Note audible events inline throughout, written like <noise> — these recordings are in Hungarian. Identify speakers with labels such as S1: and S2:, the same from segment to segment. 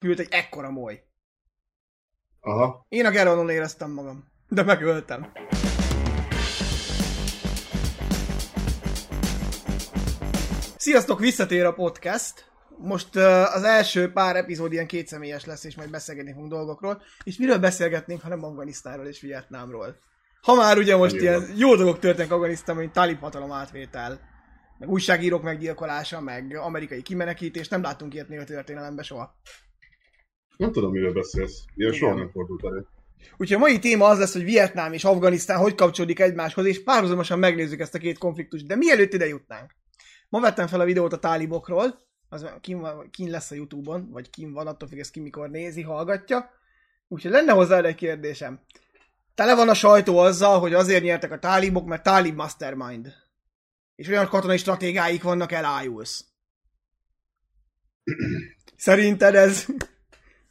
S1: repült egy ekkora moly.
S2: Aha.
S1: Én a Geronon éreztem magam, de megöltem. Sziasztok, visszatér a podcast. Most uh, az első pár epizód ilyen kétszemélyes lesz, és majd beszélgetni fogunk dolgokról. És miről beszélgetnénk, hanem Afganisztánról és Vietnámról. Ha már ugye most
S2: Jó.
S1: ilyen jó dolgok történnek Afganisztánban, mint talib hatalom átvétel, meg újságírók meggyilkolása, meg amerikai kimenekítés, nem láttunk ilyet még a történelemben soha.
S2: Nem tudom, miről beszélsz. Ilyen soha nem fordult elő.
S1: Úgyhogy a mai téma az lesz, hogy Vietnám és Afganisztán hogy kapcsolódik egymáshoz, és párhuzamosan megnézzük ezt a két konfliktust. De mielőtt ide jutnánk, ma vettem fel a videót a tálibokról, az kim, van, lesz a Youtube-on, vagy kim van, attól függ, ez ki mikor nézi, hallgatja. Úgyhogy lenne hozzá egy kérdésem. Tele van a sajtó azzal, hogy azért nyertek a tálibok, mert tálib mastermind. És olyan katonai stratégáik vannak, elájulsz. <clears throat> Szerinted ez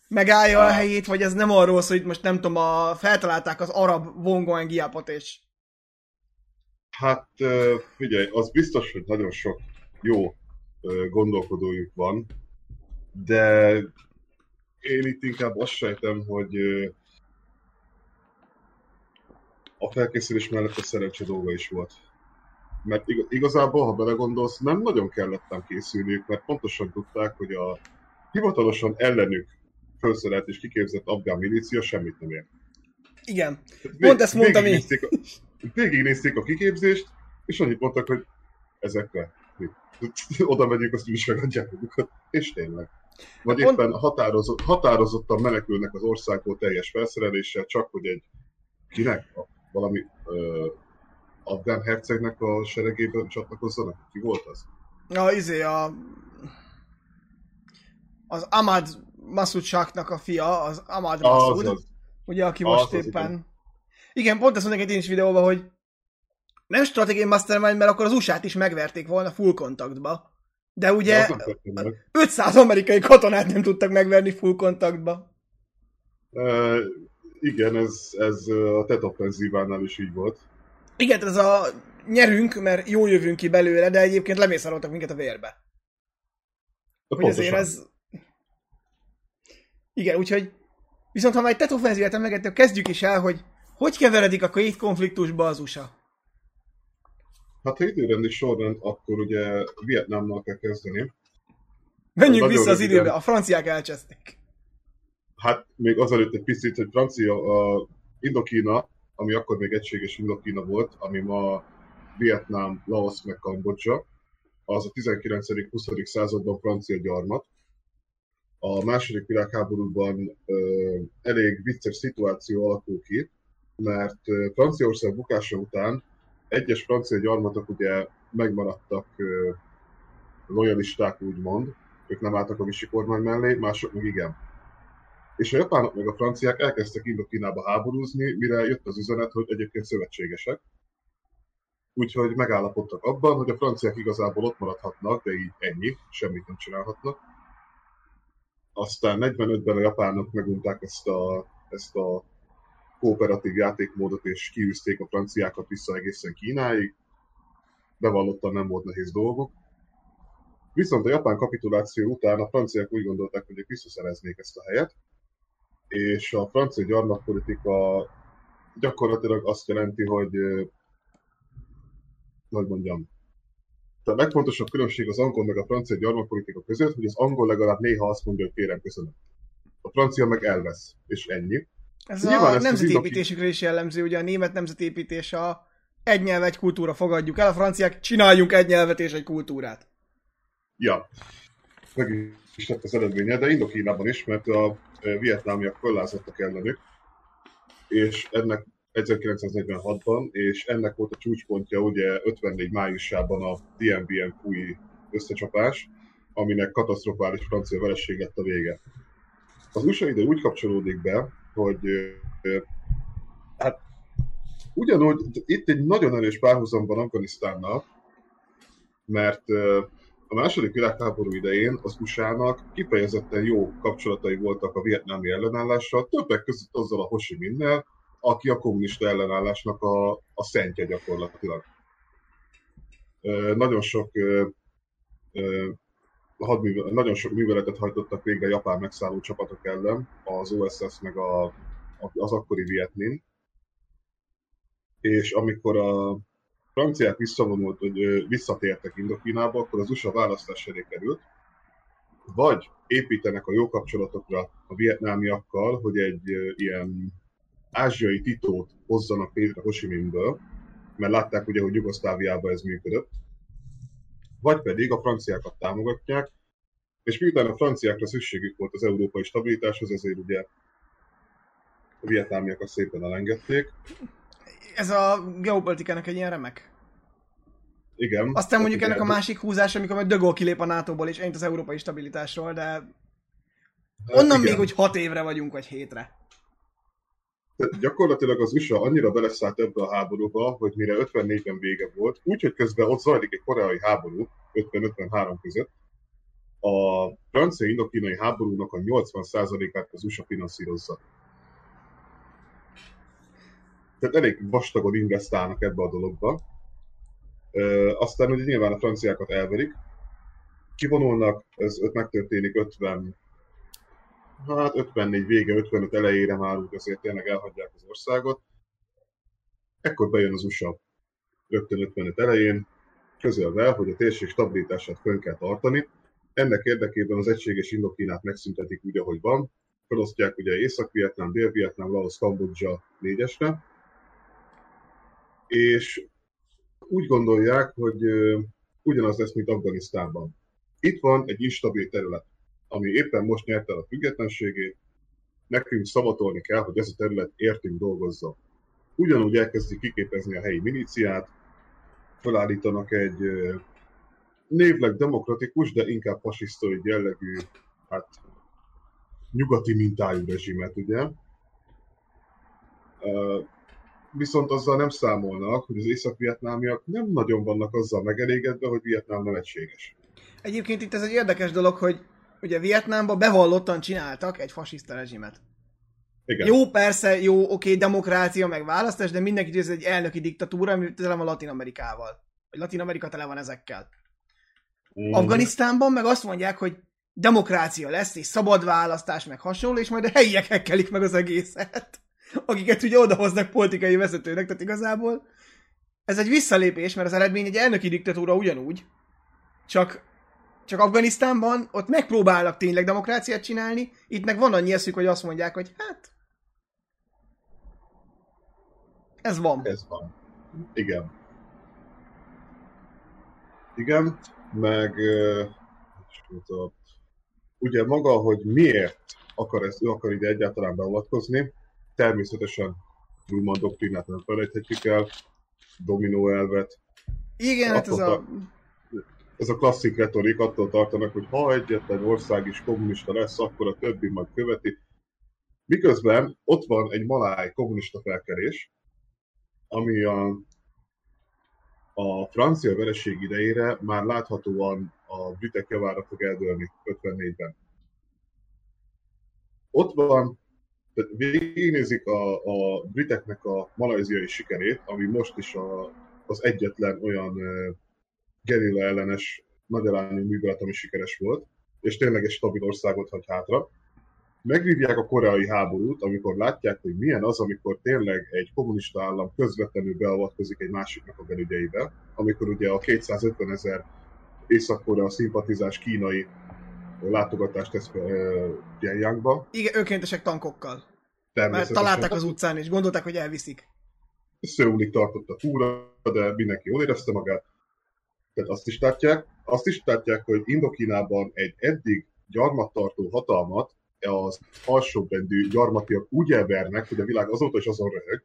S1: megállja a helyét, vagy ez nem arról szól, hogy most nem tudom, a, feltalálták az arab Vongo Ngiapot, és
S2: Hát figyelj, az biztos, hogy nagyon sok jó gondolkodójuk van, de én itt inkább azt sejtem, hogy a felkészülés mellett a szerencse dolga is volt. Mert ig- igazából, ha belegondolsz, nem nagyon kellettem készülniük, mert pontosan tudták, hogy a hivatalosan ellenük felszerelt és kiképzett afgán milícia semmit nem ér.
S1: igen.
S2: Vég-
S1: Pont ezt mondtam én.
S2: végignézték a, kiképzést, és annyit mondtak, hogy ezekre oda megyünk, azt is megadják magukat. És tényleg. Vagy
S1: Pont-
S2: éppen határozott, határozottan menekülnek az országból teljes felszereléssel, csak hogy egy kinek? A, valami ö, afgán hercegnek a seregében csatlakozzanak? Ki volt az?
S1: A, izé, a, az Ahmad Masud Shahnak a fia, az Ahmad
S2: Az,
S1: Masud,
S2: az.
S1: ugye, aki
S2: Az,
S1: most
S2: az,
S1: éppen...
S2: igen.
S1: Igen. pont ezt mondják egy én is videóban, hogy nem stratégiai mastermind, mert akkor az USA-t is megverték volna full kontaktba. De
S2: De
S1: ugye
S2: az meg.
S1: 500 amerikai katonát nem tudtak megverni full kontaktba.
S2: Ö, igen, ez, ez a TET offenzívánál is így volt.
S1: Igen, ez a nyerünk, mert jó jövünk ki belőle, de egyébként lemészároltak minket a vérbe.
S2: De
S1: Hogy azért
S2: pontosan.
S1: ez... Igen, úgyhogy... Viszont ha már egy TET offenzívát emlegettük, kezdjük is el, hogy hogy keveredik a két konfliktusba az USA?
S2: Hát ha időrendi sorrend, akkor ugye Vietnámmal kell kezdeni.
S1: Menjünk
S2: Nagyon
S1: vissza az időbe, a franciák elcseszték.
S2: Hát még azelőtt egy picit, hogy Francia, a Indokína, ami akkor még egységes Indokína volt, ami ma Vietnám, Laos meg Kambodzsa, az a 19.-20. században francia gyarmat. A második világháborúban elég vicces szituáció alakul ki, mert Franciaország bukása után egyes francia gyarmatok ugye megmaradtak lojalisták, úgymond, ők nem álltak a visi kormány mellé, mások meg igen. És a japánok meg a franciák elkezdtek Indokínába háborúzni, mire jött az üzenet, hogy egyébként szövetségesek. Úgyhogy megállapodtak abban, hogy a franciák igazából ott maradhatnak, de így ennyi, semmit nem csinálhatnak. Aztán 45-ben a japánok megunták ezt a, ezt a kooperatív játékmódot, és kiűzték a franciákat vissza egészen Kínáig. Bevallottan nem volt nehéz dolgok. Viszont a japán kapituláció után a franciák úgy gondolták, hogy ők visszaszereznék ezt a helyet, és a francia gyarmatpolitika gyakorlatilag azt jelenti, hogy ö, hogy mondjam, a legfontosabb különbség az angol meg a francia gyarmatpolitika között, hogy az angol legalább néha azt mondja, hogy kérem, köszönöm. A francia meg elvesz, és ennyi.
S1: Ez
S2: Nyilván
S1: a nemzetépítésükre is jellemző, ugye a német nemzetépítés a egy nyelv, egy kultúra, fogadjuk el, a franciák csináljunk egy nyelvet és egy kultúrát.
S2: Ja, meg is lett az eredménye, de Indokínában is, mert a ö, vietnámiak föllázadtak ellenük, és ennek 1946-ban, és ennek volt a csúcspontja ugye 54 májusában a Dien Bien Phui összecsapás, aminek katasztrofális francia vereség lett a vége. Az USA ide úgy kapcsolódik be, hogy hát ugyanúgy itt egy nagyon erős párhuzam van Afganisztánnal, mert a második világháború idején az USA-nak kifejezetten jó kapcsolatai voltak a vietnámi ellenállással, többek között azzal a Ho Chi Minh-nel, aki a kommunista ellenállásnak a, a szentje gyakorlatilag. Nagyon sok hadművel, nagyon sok műveletet hajtottak végre japán megszálló csapatok ellen, az OSS meg a, az akkori Vietmin. És amikor a franciák visszavonult, hogy visszatértek Indokínába, akkor az USA választás elé került, vagy építenek a jó kapcsolatokra a vietnámiakkal, hogy egy ilyen ázsiai titót hozzanak létre Ho Chi Minhből, mert látták ugye, hogy Jugoszláviában ez működött, vagy pedig a franciákat támogatják, és miután a franciákra szükségük volt az európai stabilitáshoz, ezért ugye a vietnámiakat szépen elengedték.
S1: Ez a geopolitikának egy ilyen remek.
S2: Igen.
S1: Aztán mondjuk ennek a másik húzás, amikor majd Gaulle kilép a NATO-ból, és ennyit az európai stabilitásról, de onnan igen. még, hogy hat évre vagyunk, vagy hétre.
S2: Gyakorlatilag az USA annyira beleszállt ebbe a háborúba, hogy mire 54-ben vége volt, úgyhogy közben ott zajlik egy koreai háború, 50-53 között, a francia indokínai háborúnak a 80%-át az USA finanszírozza. Tehát elég vastagon investálnak ebbe a dologba. E, aztán ugye nyilván a franciákat elverik, kivonulnak, ez megtörténik 50, hát 54 vége, 55 elejére már úgy azért tényleg elhagyják az országot. Ekkor bejön az USA rögtön 55 elején, közölve, hogy a térség stabilitását fönn kell tartani. Ennek érdekében az egységes Indokínát megszüntetik úgy, ahogy van. Felosztják ugye Észak-Vietnám, Dél-Vietnám, Laos, Kambodzsa négyesre. És úgy gondolják, hogy ugyanaz lesz, mint Afganisztánban. Itt van egy instabil terület ami éppen most nyerte a függetlenségét, nekünk szavatolni kell, hogy ez a terület értünk dolgozza. Ugyanúgy elkezdik kiképezni a helyi milíciát, felállítanak egy névleg demokratikus, de inkább fasisztoid jellegű, hát nyugati mintájú rezsimet, ugye? Viszont azzal nem számolnak, hogy az észak-vietnámiak nem nagyon vannak azzal megelégedve, hogy Vietnám nem egységes.
S1: Egyébként itt ez egy érdekes dolog, hogy ugye Vietnámban bevallottan csináltak egy fasiszta rezsimet. Igen. Jó, persze, jó, oké, demokrácia, meg választás, de mindenki ez egy elnöki diktatúra, ami tele van Latin Amerikával. Vagy Latin Amerika tele van ezekkel. Mm. Afganisztánban meg azt mondják, hogy demokrácia lesz, és szabad választás, meg hasonló, és majd a helyiek hekkelik meg az egészet. Akiket ugye odahoznak politikai vezetőnek, tehát igazából ez egy visszalépés, mert az eredmény egy elnöki diktatúra ugyanúgy, csak csak Afganisztánban ott megpróbálnak tényleg demokráciát csinálni, itt meg van annyi eszük, hogy azt mondják, hogy hát... Ez van.
S2: Ez van. Igen. Igen, meg uh, ugye maga, hogy miért akar ezt, ő akar ide egyáltalán beavatkozni, természetesen Truman doktrinát nem felejthetjük el, dominó elvet.
S1: Igen, hát ez a
S2: ez a klasszik retorik, attól tartanak, hogy ha egyetlen ország is kommunista lesz, akkor a többi majd követi. Miközben ott van egy maláj kommunista felkerés, ami a, a francia vereség idejére már láthatóan a britek javára fog eldőlni 54-ben. Ott van, végignézik a, a briteknek a malajziai sikerét, ami most is a, az egyetlen olyan gerilla ellenes nagyarányú művelet, ami sikeres volt, és tényleg egy stabil országot hagy hátra. Megvívják a koreai háborút, amikor látják, hogy milyen az, amikor tényleg egy kommunista állam közvetlenül beavatkozik egy másiknak a belügyeibe, amikor ugye a 250 ezer észak-korea szimpatizás kínai látogatást tesz Pyongyangba.
S1: Igen, önkéntesek tankokkal. Mert találták az utcán, és gondolták, hogy elviszik.
S2: Szőulig tartott a túra, de mindenki jól érezte magát. Tehát azt is látják, azt is látják, hogy Indokínában egy eddig gyarmattartó hatalmat az alsóbrendű gyarmatiak úgy elvernek, hogy a világ azóta is azon röhög.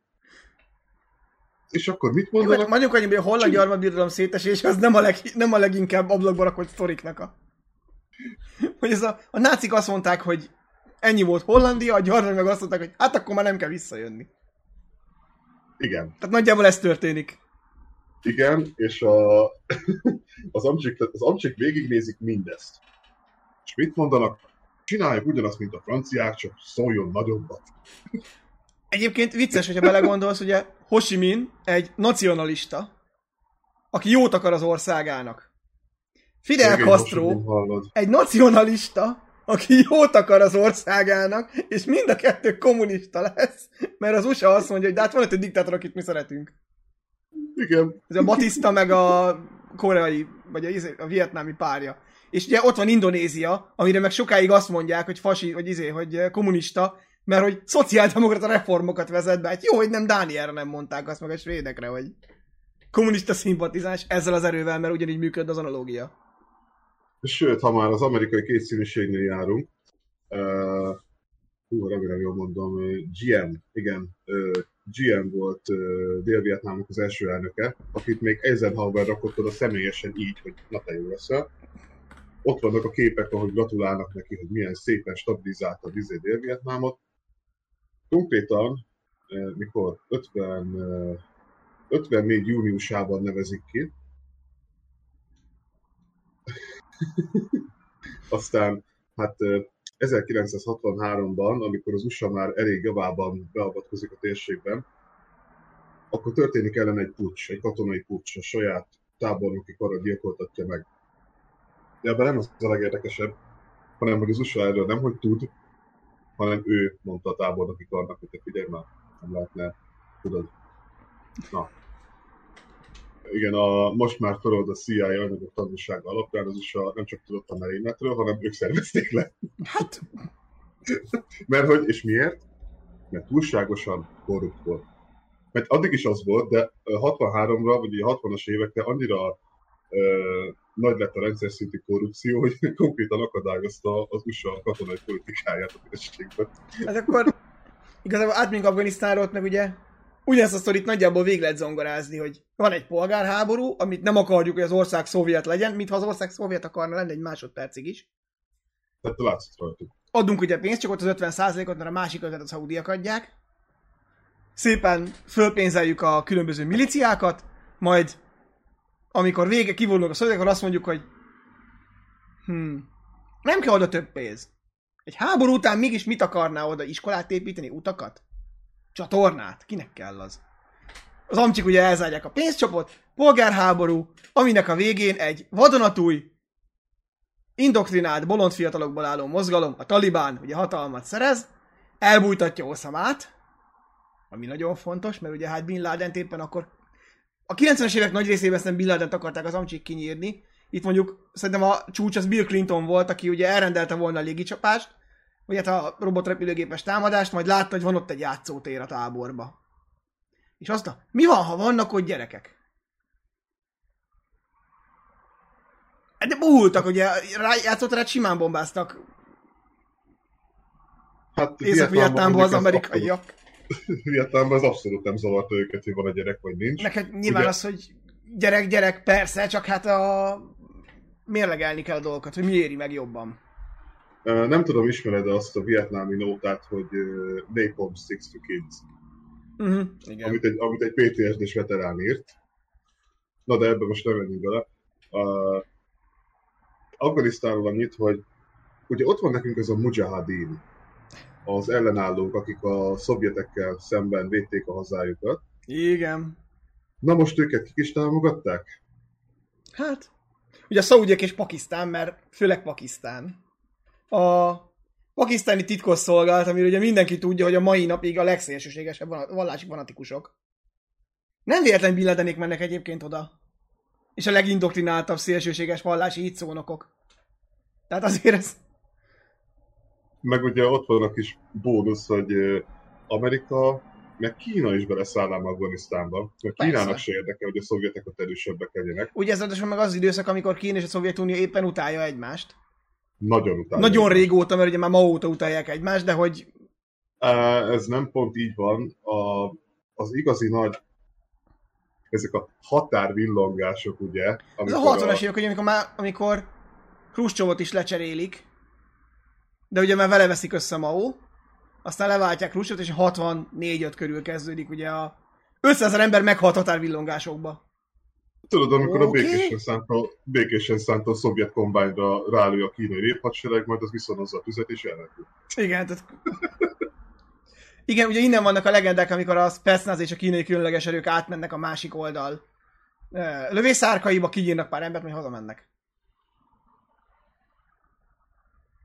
S2: És akkor mit mondanak?
S1: Mondjuk annyi, hogy a holland gyarmatbirodalom szétesés az nem a, leg, nem a leginkább ablakba rakott sztoriknak a... Hogy ez a, a nácik azt mondták, hogy ennyi volt Hollandia, a gyarmat meg azt mondták, hogy hát akkor már nem kell visszajönni.
S2: Igen.
S1: Tehát nagyjából ez történik.
S2: Igen, és a, <laughs> az, amcsik, az amcsik végignézik mindezt. És mit mondanak? Csináljuk ugyanazt, mint a franciák, csak szóljon nagyobbat.
S1: Egyébként vicces, hogyha belegondolsz, ugye Ho Chi Minh egy nacionalista, aki jót akar az országának. Fidel Castro egy nacionalista, aki jót akar az országának, és mind a kettő kommunista lesz, mert az USA azt mondja, hogy de hát van egy diktátor, akit mi szeretünk.
S2: Igen.
S1: Ez a Batista meg a koreai, vagy a, izé- a vietnámi párja. És ugye ott van Indonézia, amire meg sokáig azt mondják, hogy fasi, hogy izé, hogy kommunista, mert hogy szociáldemokrata reformokat vezet be. Hát jó, hogy nem Dánielre nem mondták azt, meg a svédekre, hogy kommunista szimpatizás ezzel az erővel, mert ugyanígy működ az analógia.
S2: Sőt, ha már az amerikai kétszínűségnél járunk, hú, remélem jól mondom, GM, igen, GM volt Dél-Vietnámnak az első elnöke, akit még Eisenhower rakott oda személyesen így, hogy na te jó leszel. Ott vannak a képek, ahogy gratulálnak neki, hogy milyen szépen stabilizálta a izé Dél-Vietnámot. Konkrétan, mikor 50, uh, 54 júniusában nevezik ki, <laughs> Aztán hát 1963-ban, amikor az USA már elég javában beavatkozik a térségben, akkor történik ellen egy pucs, egy katonai pucs, a saját tábornoki kara gyilkoltatja meg. De ebben nem az a legérdekesebb, hanem hogy az USA erről nem hogy tud, hanem ő mondta a tábornoki karnak, hogy te figyelj már, nem lehetne, tudod. Na. Igen, a most már felold a CIA anyagok tanulsága alapján az USA nem csak tudott a merényletről, hanem ők szervezték le.
S1: Hát, <laughs>
S2: Mert hogy, és miért? Mert túlságosan korrupt volt. Mert addig is az volt, de ö, 63-ra, vagy a 60-as évekre annyira ö, nagy lett a rendszer szintű korrupció, hogy <laughs> konkrétan akadályozta az USA katonai politikáját a térségben.
S1: hát akkor <laughs> igazából átmink Afganisztánról, meg ugye ugyanezt a sztorit nagyjából végig lehet zongorázni, hogy van egy polgárháború, amit nem akarjuk, hogy az ország szovjet legyen, mintha az ország szovjet akarna lenni egy másodpercig is.
S2: Tehát látszott rajtuk.
S1: adunk ugye pénzt, csak ott az 50%-ot, mert a másik ötlet a szaudiak adják. Szépen fölpénzeljük a különböző miliciákat, majd amikor vége kivonulnak a szaudiak, akkor azt mondjuk, hogy hm, nem kell oda több pénz. Egy háború után mégis mit akarná oda? Iskolát építeni? Utakat? Csatornát? Kinek kell az? Az amcsik ugye elzárják a pénzcsapot, polgárháború, aminek a végén egy vadonatúj, indoktrinált bolond fiatalokból álló mozgalom, a Talibán ugye hatalmat szerez, elbújtatja Oszamát, ami nagyon fontos, mert ugye hát Bin laden éppen akkor a 90-es évek nagy részében nem Bin Laden akarták az amcsik kinyírni. Itt mondjuk szerintem a csúcs az Bill Clinton volt, aki ugye elrendelte volna a légicsapást, vagy hát a robotrepülőgépes támadást, majd látta, hogy van ott egy játszótér a táborba. És azt mondta, mi van, ha vannak ott gyerekek? De búltak, ugye, rá, játszóteret simán bombáztak
S2: Hát
S1: Észak-Vietnámból az amerikaiak.
S2: abszolút- <laughs> Vietnámban az abszolút nem zavarta őket, hogy van egy gyerek, vagy nincs.
S1: Neked nyilván
S2: Ugye-
S1: az, hogy gyerek, gyerek, persze, csak hát a... mérlegelni kell a dolgokat, hogy mi éri meg jobban.
S2: Nem tudom, ismered azt a vietnámi nótát, hogy Napalm Sticks to Kids,
S1: Uh-huh. Igen.
S2: amit egy, amit egy PTSD-s veterán írt. Na de ebbe most nem menjünk bele. Uh, Afganisztánról annyit, hogy ugye ott van nekünk ez a mujahadin, az ellenállók, akik a szovjetekkel szemben védték a hazájukat.
S1: Igen.
S2: Na most őket kik is támogatták?
S1: Hát, ugye a szaudiak és Pakisztán, mert főleg Pakisztán. A pakisztáni titkosszolgálat, amiről ugye mindenki tudja, hogy a mai napig a legszélsőségesebb vallási fanatikusok. Nem véletlen Bin Ladenék mennek egyébként oda. És a legindoktináltabb szélsőséges vallási hitszónokok. Tehát azért ez...
S2: Meg ugye ott van a kis bónusz, hogy Amerika, meg Kína is beleszáll Afganisztánba. Mert
S1: Persze.
S2: Kínának se érdekel, hogy a szovjetek ott erősebbek legyenek.
S1: Ugye ez ráadásul meg az az időszak, amikor Kína és a Szovjetunió éppen utálja egymást.
S2: Nagyon utána.
S1: Nagyon régóta, mert ugye már ma óta utálják egymást, de hogy
S2: Ez nem pont így van. A, az igazi nagy ezek a határvillongások, ugye?
S1: Ez a 60-as évek, ugye, amikor, már, amikor Khrushchevot is lecserélik, de ugye már vele veszik össze Mao, aztán leváltják Khrushchevot, és 64-5 körül kezdődik ugye a 500 ezer ember meghalt határvillongásokba.
S2: Tudod, amikor
S1: Oké.
S2: a békésen szánta, békésen szánta a szovjet kombányra rálő a kínai néphadsereg, majd az viszonozza a tüzet és elrepül.
S1: Igen, tehát... Igen, ugye innen vannak a legendák, amikor a Spetsnaz és a kínai különleges erők átmennek a másik oldal lövészárkaiba, kinyírnak pár embert, majd hazamennek.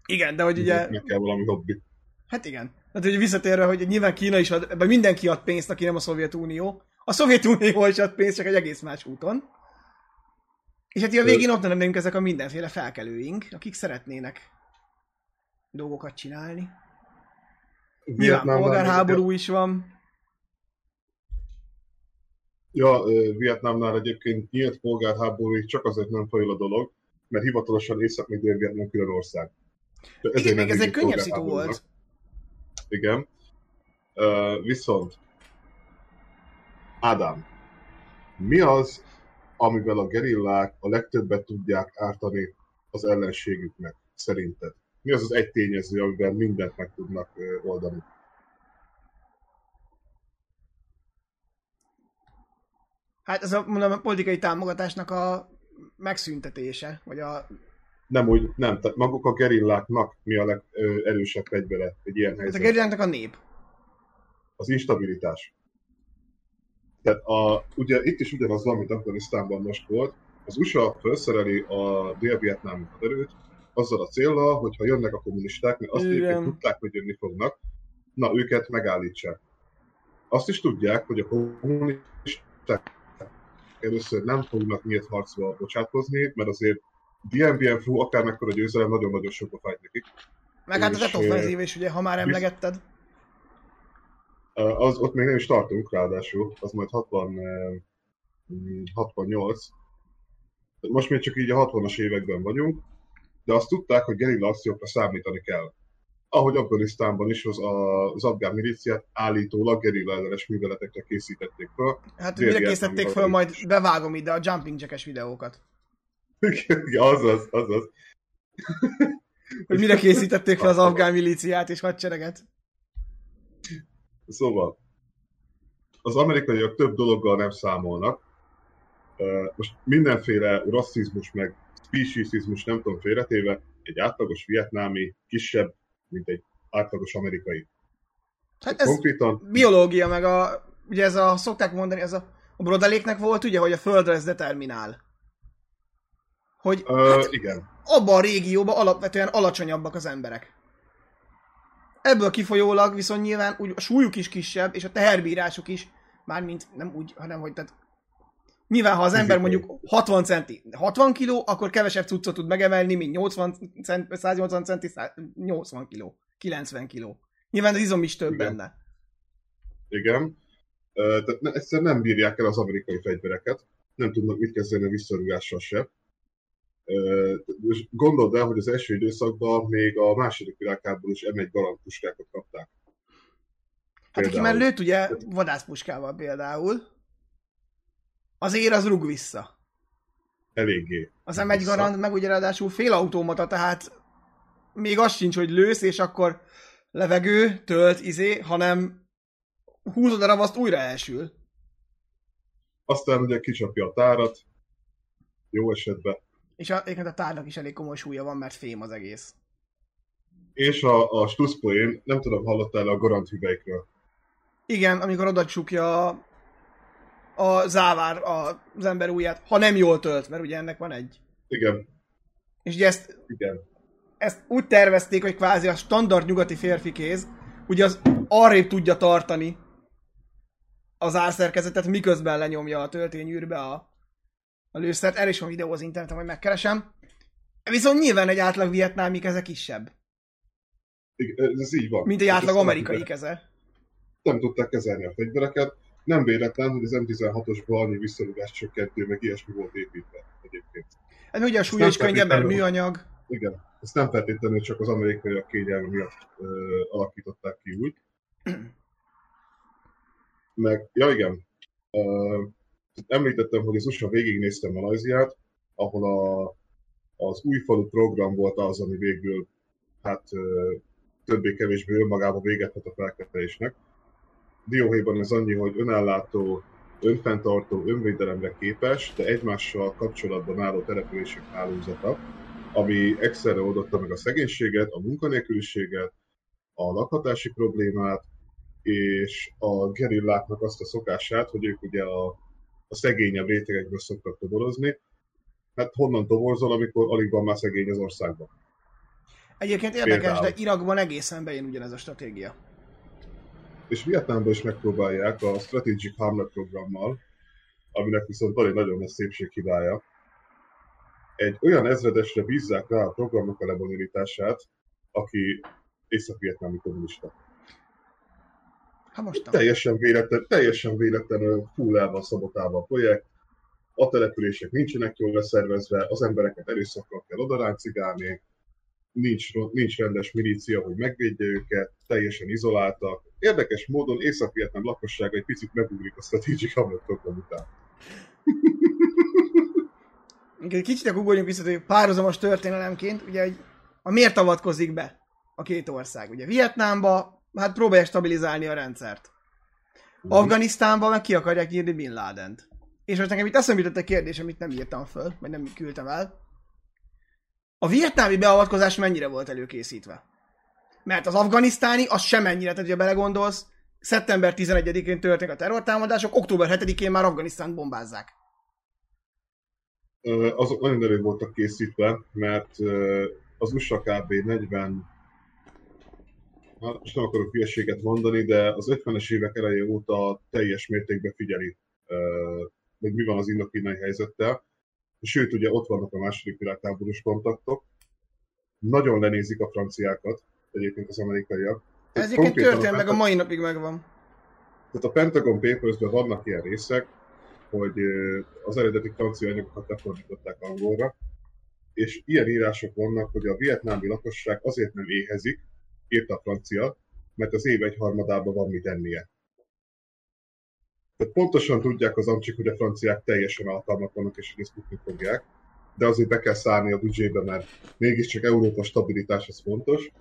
S1: Igen, de hogy ugye...
S2: Meg kell valami hobbi.
S1: Hát igen. Hát hogy visszatérve, hogy nyilván Kína is ad, ebben mindenki ad pénzt, aki nem a Szovjetunió. A Szovjetunió is ad pénzt, csak egy egész más úton. És hát a végén ott lennénk ezek a mindenféle felkelőink, akik szeretnének dolgokat csinálni. Nyilván polgárháború is van.
S2: Ja, Vietnámnál egyébként nyílt polgárháború csak azért nem folyul a dolog, mert hivatalosan észak még dél külön ország.
S1: Ezért Igen, még ez egy könnyebb szitu volt.
S2: Igen. Uh, viszont, Ádám, mi az, amivel a gerillák a legtöbbet tudják ártani az ellenségüknek, szerinted? Mi az az egy tényező, amivel mindent meg tudnak oldani?
S1: Hát ez a, mondom, a politikai támogatásnak a megszüntetése, vagy a...
S2: Nem úgy, nem, tehát maguk a gerilláknak mi a legerősebb fegyvere egy ilyen helyzetben?
S1: Hát a gerilláknak a nép.
S2: Az instabilitás. Tehát a, ugye itt is ugyanaz van, mint Afganisztánban most volt. Az USA felszereli a dél-vietnámi haderőt, azzal a célral, hogy ha jönnek a kommunisták, mert azt őket tudták, hogy jönni fognak, na őket megállítsák. Azt is tudják, hogy a kommunisták először nem fognak nyílt harcba bocsátkozni, mert azért DMBN fú, akár mekkora győzelem, nagyon-nagyon sokba fájt nekik.
S1: Meg hát az offenzív is, ugye, ha már emlegetted.
S2: Az, ott még nem is tartunk, ráadásul, az majd 60, 68. Most még csak így a 60-as években vagyunk, de azt tudták, hogy gerilla akciókra számítani kell. Ahogy Afganisztánban is az, az afgán milíciát állítólag gerilla ellenes műveletekre készítették fel.
S1: Hát mire készítették fel, majd bevágom ide a Jumping Jack-es videókat.
S2: ja, azaz, azaz.
S1: hogy mire készítették fel az afgán milíciát és hadsereget.
S2: Szóval, az amerikaiak több dologgal nem számolnak. Most mindenféle rasszizmus, meg speciesizmus nem tudom félretéve, egy átlagos vietnámi kisebb, mint egy átlagos amerikai.
S1: Hát ez Konkrétan... biológia, meg a, ugye ez a, szokták mondani, ez a, a brodaléknek volt, ugye, hogy a földre ez determinál. Hogy
S2: Ö, hát, igen.
S1: abban a régióban alapvetően alacsonyabbak az emberek. Ebből kifolyólag viszont nyilván úgy a súlyuk is kisebb, és a teherbírásuk is, mármint nem úgy, hanem hogy tehát Nyilván, ha az ember mondjuk 60 centi, 60 kiló, akkor kevesebb cuccot tud megemelni, mint 80 cent, 180 centi, 80 kiló, 90 kiló. Nyilván az izom is több Igen. benne.
S2: Igen. Tehát egyszerűen nem bírják el az amerikai fegyvereket, nem tudnak mit kezdeni a visszarúgással se. Gondold el, hogy az első időszakban még a második világháború is M1 galantpuskákat kapták.
S1: Hát aki már lőtt ugye vadászpuskával például, azért az rúg vissza.
S2: Eléggé.
S1: Az nem egy garant, meg ugye ráadásul félautomata, tehát még az sincs, hogy lősz, és akkor levegő, tölt, izé, hanem húzod a ravaszt, újra elsül.
S2: Aztán ugye kicsapja a tárat, jó esetben.
S1: És a, a tárnak is elég komoly súlya van, mert fém az egész.
S2: És a, a stuszpoén, nem tudom, hallottál a garant hüvelykről?
S1: Igen, amikor oda csukja a závár az ember ujját, ha nem jól tölt, mert ugye ennek van egy.
S2: Igen.
S1: És ugye ezt,
S2: Igen.
S1: ezt úgy tervezték, hogy kvázi a standard nyugati férfi kéz, ugye az arrébb tudja tartani az árszerkezetet, miközben lenyomja a töltényűrbe a, a lőszert. Erre is van videó az interneten, hogy megkeresem. Viszont nyilván egy átlag vietnámi keze kisebb.
S2: Igen, ez így van.
S1: Mint egy átlag amerikai keze.
S2: Nem tudták kezelni a fegyvereket nem véletlen, hogy az M16-osban annyi visszarúgás csökkentő, meg ilyesmi volt építve egyébként.
S1: Ez ugye a súly is könnyebb, mert műanyag.
S2: Igen, ezt nem feltétlenül csak az amerikaiak kényelme miatt ö, alakították ki úgy. <clears throat> Meg, ja igen, ö, említettem, hogy az USA végignézte Malajziát, ahol a, az új falu program volt az, ami végül hát többé-kevésbé önmagában véget a felkelésnek. Dióhéjban ez annyi, hogy önállátó, önfenntartó, önvédelemre képes, de egymással kapcsolatban álló települések hálózata, ami egyszerre oldotta meg a szegénységet, a munkanélküliséget, a lakhatási problémát, és a gerilláknak azt a szokását, hogy ők ugye a, a szegényebb rétegekből szoktak toborozni. Hát honnan toborzol, amikor alig van már szegény az országban?
S1: Egyébként érdekes,
S2: Például.
S1: de Irakban egészen bejön ugyanez a stratégia.
S2: És Vietnámban is megpróbálják a Strategic Hamlet programmal, aminek viszont van egy nagyon nagy szépséghibája. Egy olyan ezredesre bízzák rá a programnak a lebonyolítását, aki észak-vietnámi kommunista.
S1: Hát most.
S2: Teljesen véletlen, teljesen véletlenül full el van szabotálva a projekt, a települések nincsenek jól leszervezve, az embereket erőszakkal kell odaráncigálni, nincs, nincs rendes milícia, hogy megvédje őket, teljesen izoláltak. Érdekes módon Észak-Vietnám lakossága egy picit megugrik a Strategic Hamlet program után.
S1: Egy kicsit ugorjunk vissza, hogy párhuzamos történelemként, ugye a miért avatkozik be a két ország. Ugye Vietnámba, hát próbálják stabilizálni a rendszert. Afganisztánban meg ki akarják írni Bin Ladent. És most nekem itt eszembe jutott egy kérdés, amit nem írtam föl, vagy nem küldtem el. A vietnámi beavatkozás mennyire volt előkészítve? Mert az afganisztáni, az sem ennyire, tehát ha belegondolsz, szeptember 11-én történnek a terrortámadások, október 7-én már Afganisztánt bombázzák.
S2: Azok nagyon elő voltak készítve, mert az USA kb. 40 hát most nem akarok hülyeséget mondani, de az 50-es évek eleje óta teljes mértékben figyeli, hogy mi van az indokínai helyzettel. Sőt, ugye ott vannak a második világháborús kontaktok. Nagyon lenézik a franciákat, egyébként az amerikaiak.
S1: Ez egyébként történt meg a mai napig megvan.
S2: Tehát a Pentagon Papers-ben vannak ilyen részek, hogy az eredeti francia anyagokat lefordították angolra, és ilyen írások vannak, hogy a vietnámi lakosság azért nem éhezik, írta a francia, mert az év egyharmadában van mit ennie. Tehát pontosan tudják az amcsik, hogy a franciák teljesen alkalmatlanok, és hogy ezt tudni fogják, de azért be kell szállni a büdzsébe, mert mégiscsak Európa stabilitás az fontos,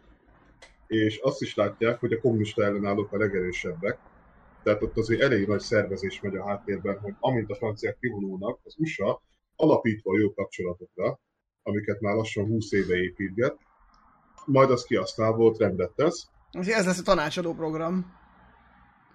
S2: és azt is látják, hogy a kommunista ellenállók a legerősebbek, tehát ott azért elég nagy szervezés megy a háttérben, hogy amint a franciák kivonulnak, az USA alapítva jó kapcsolatokra, amiket már lassan 20 éve építget, majd az kihasználva ott rendet tesz.
S1: Ez lesz a tanácsadó program.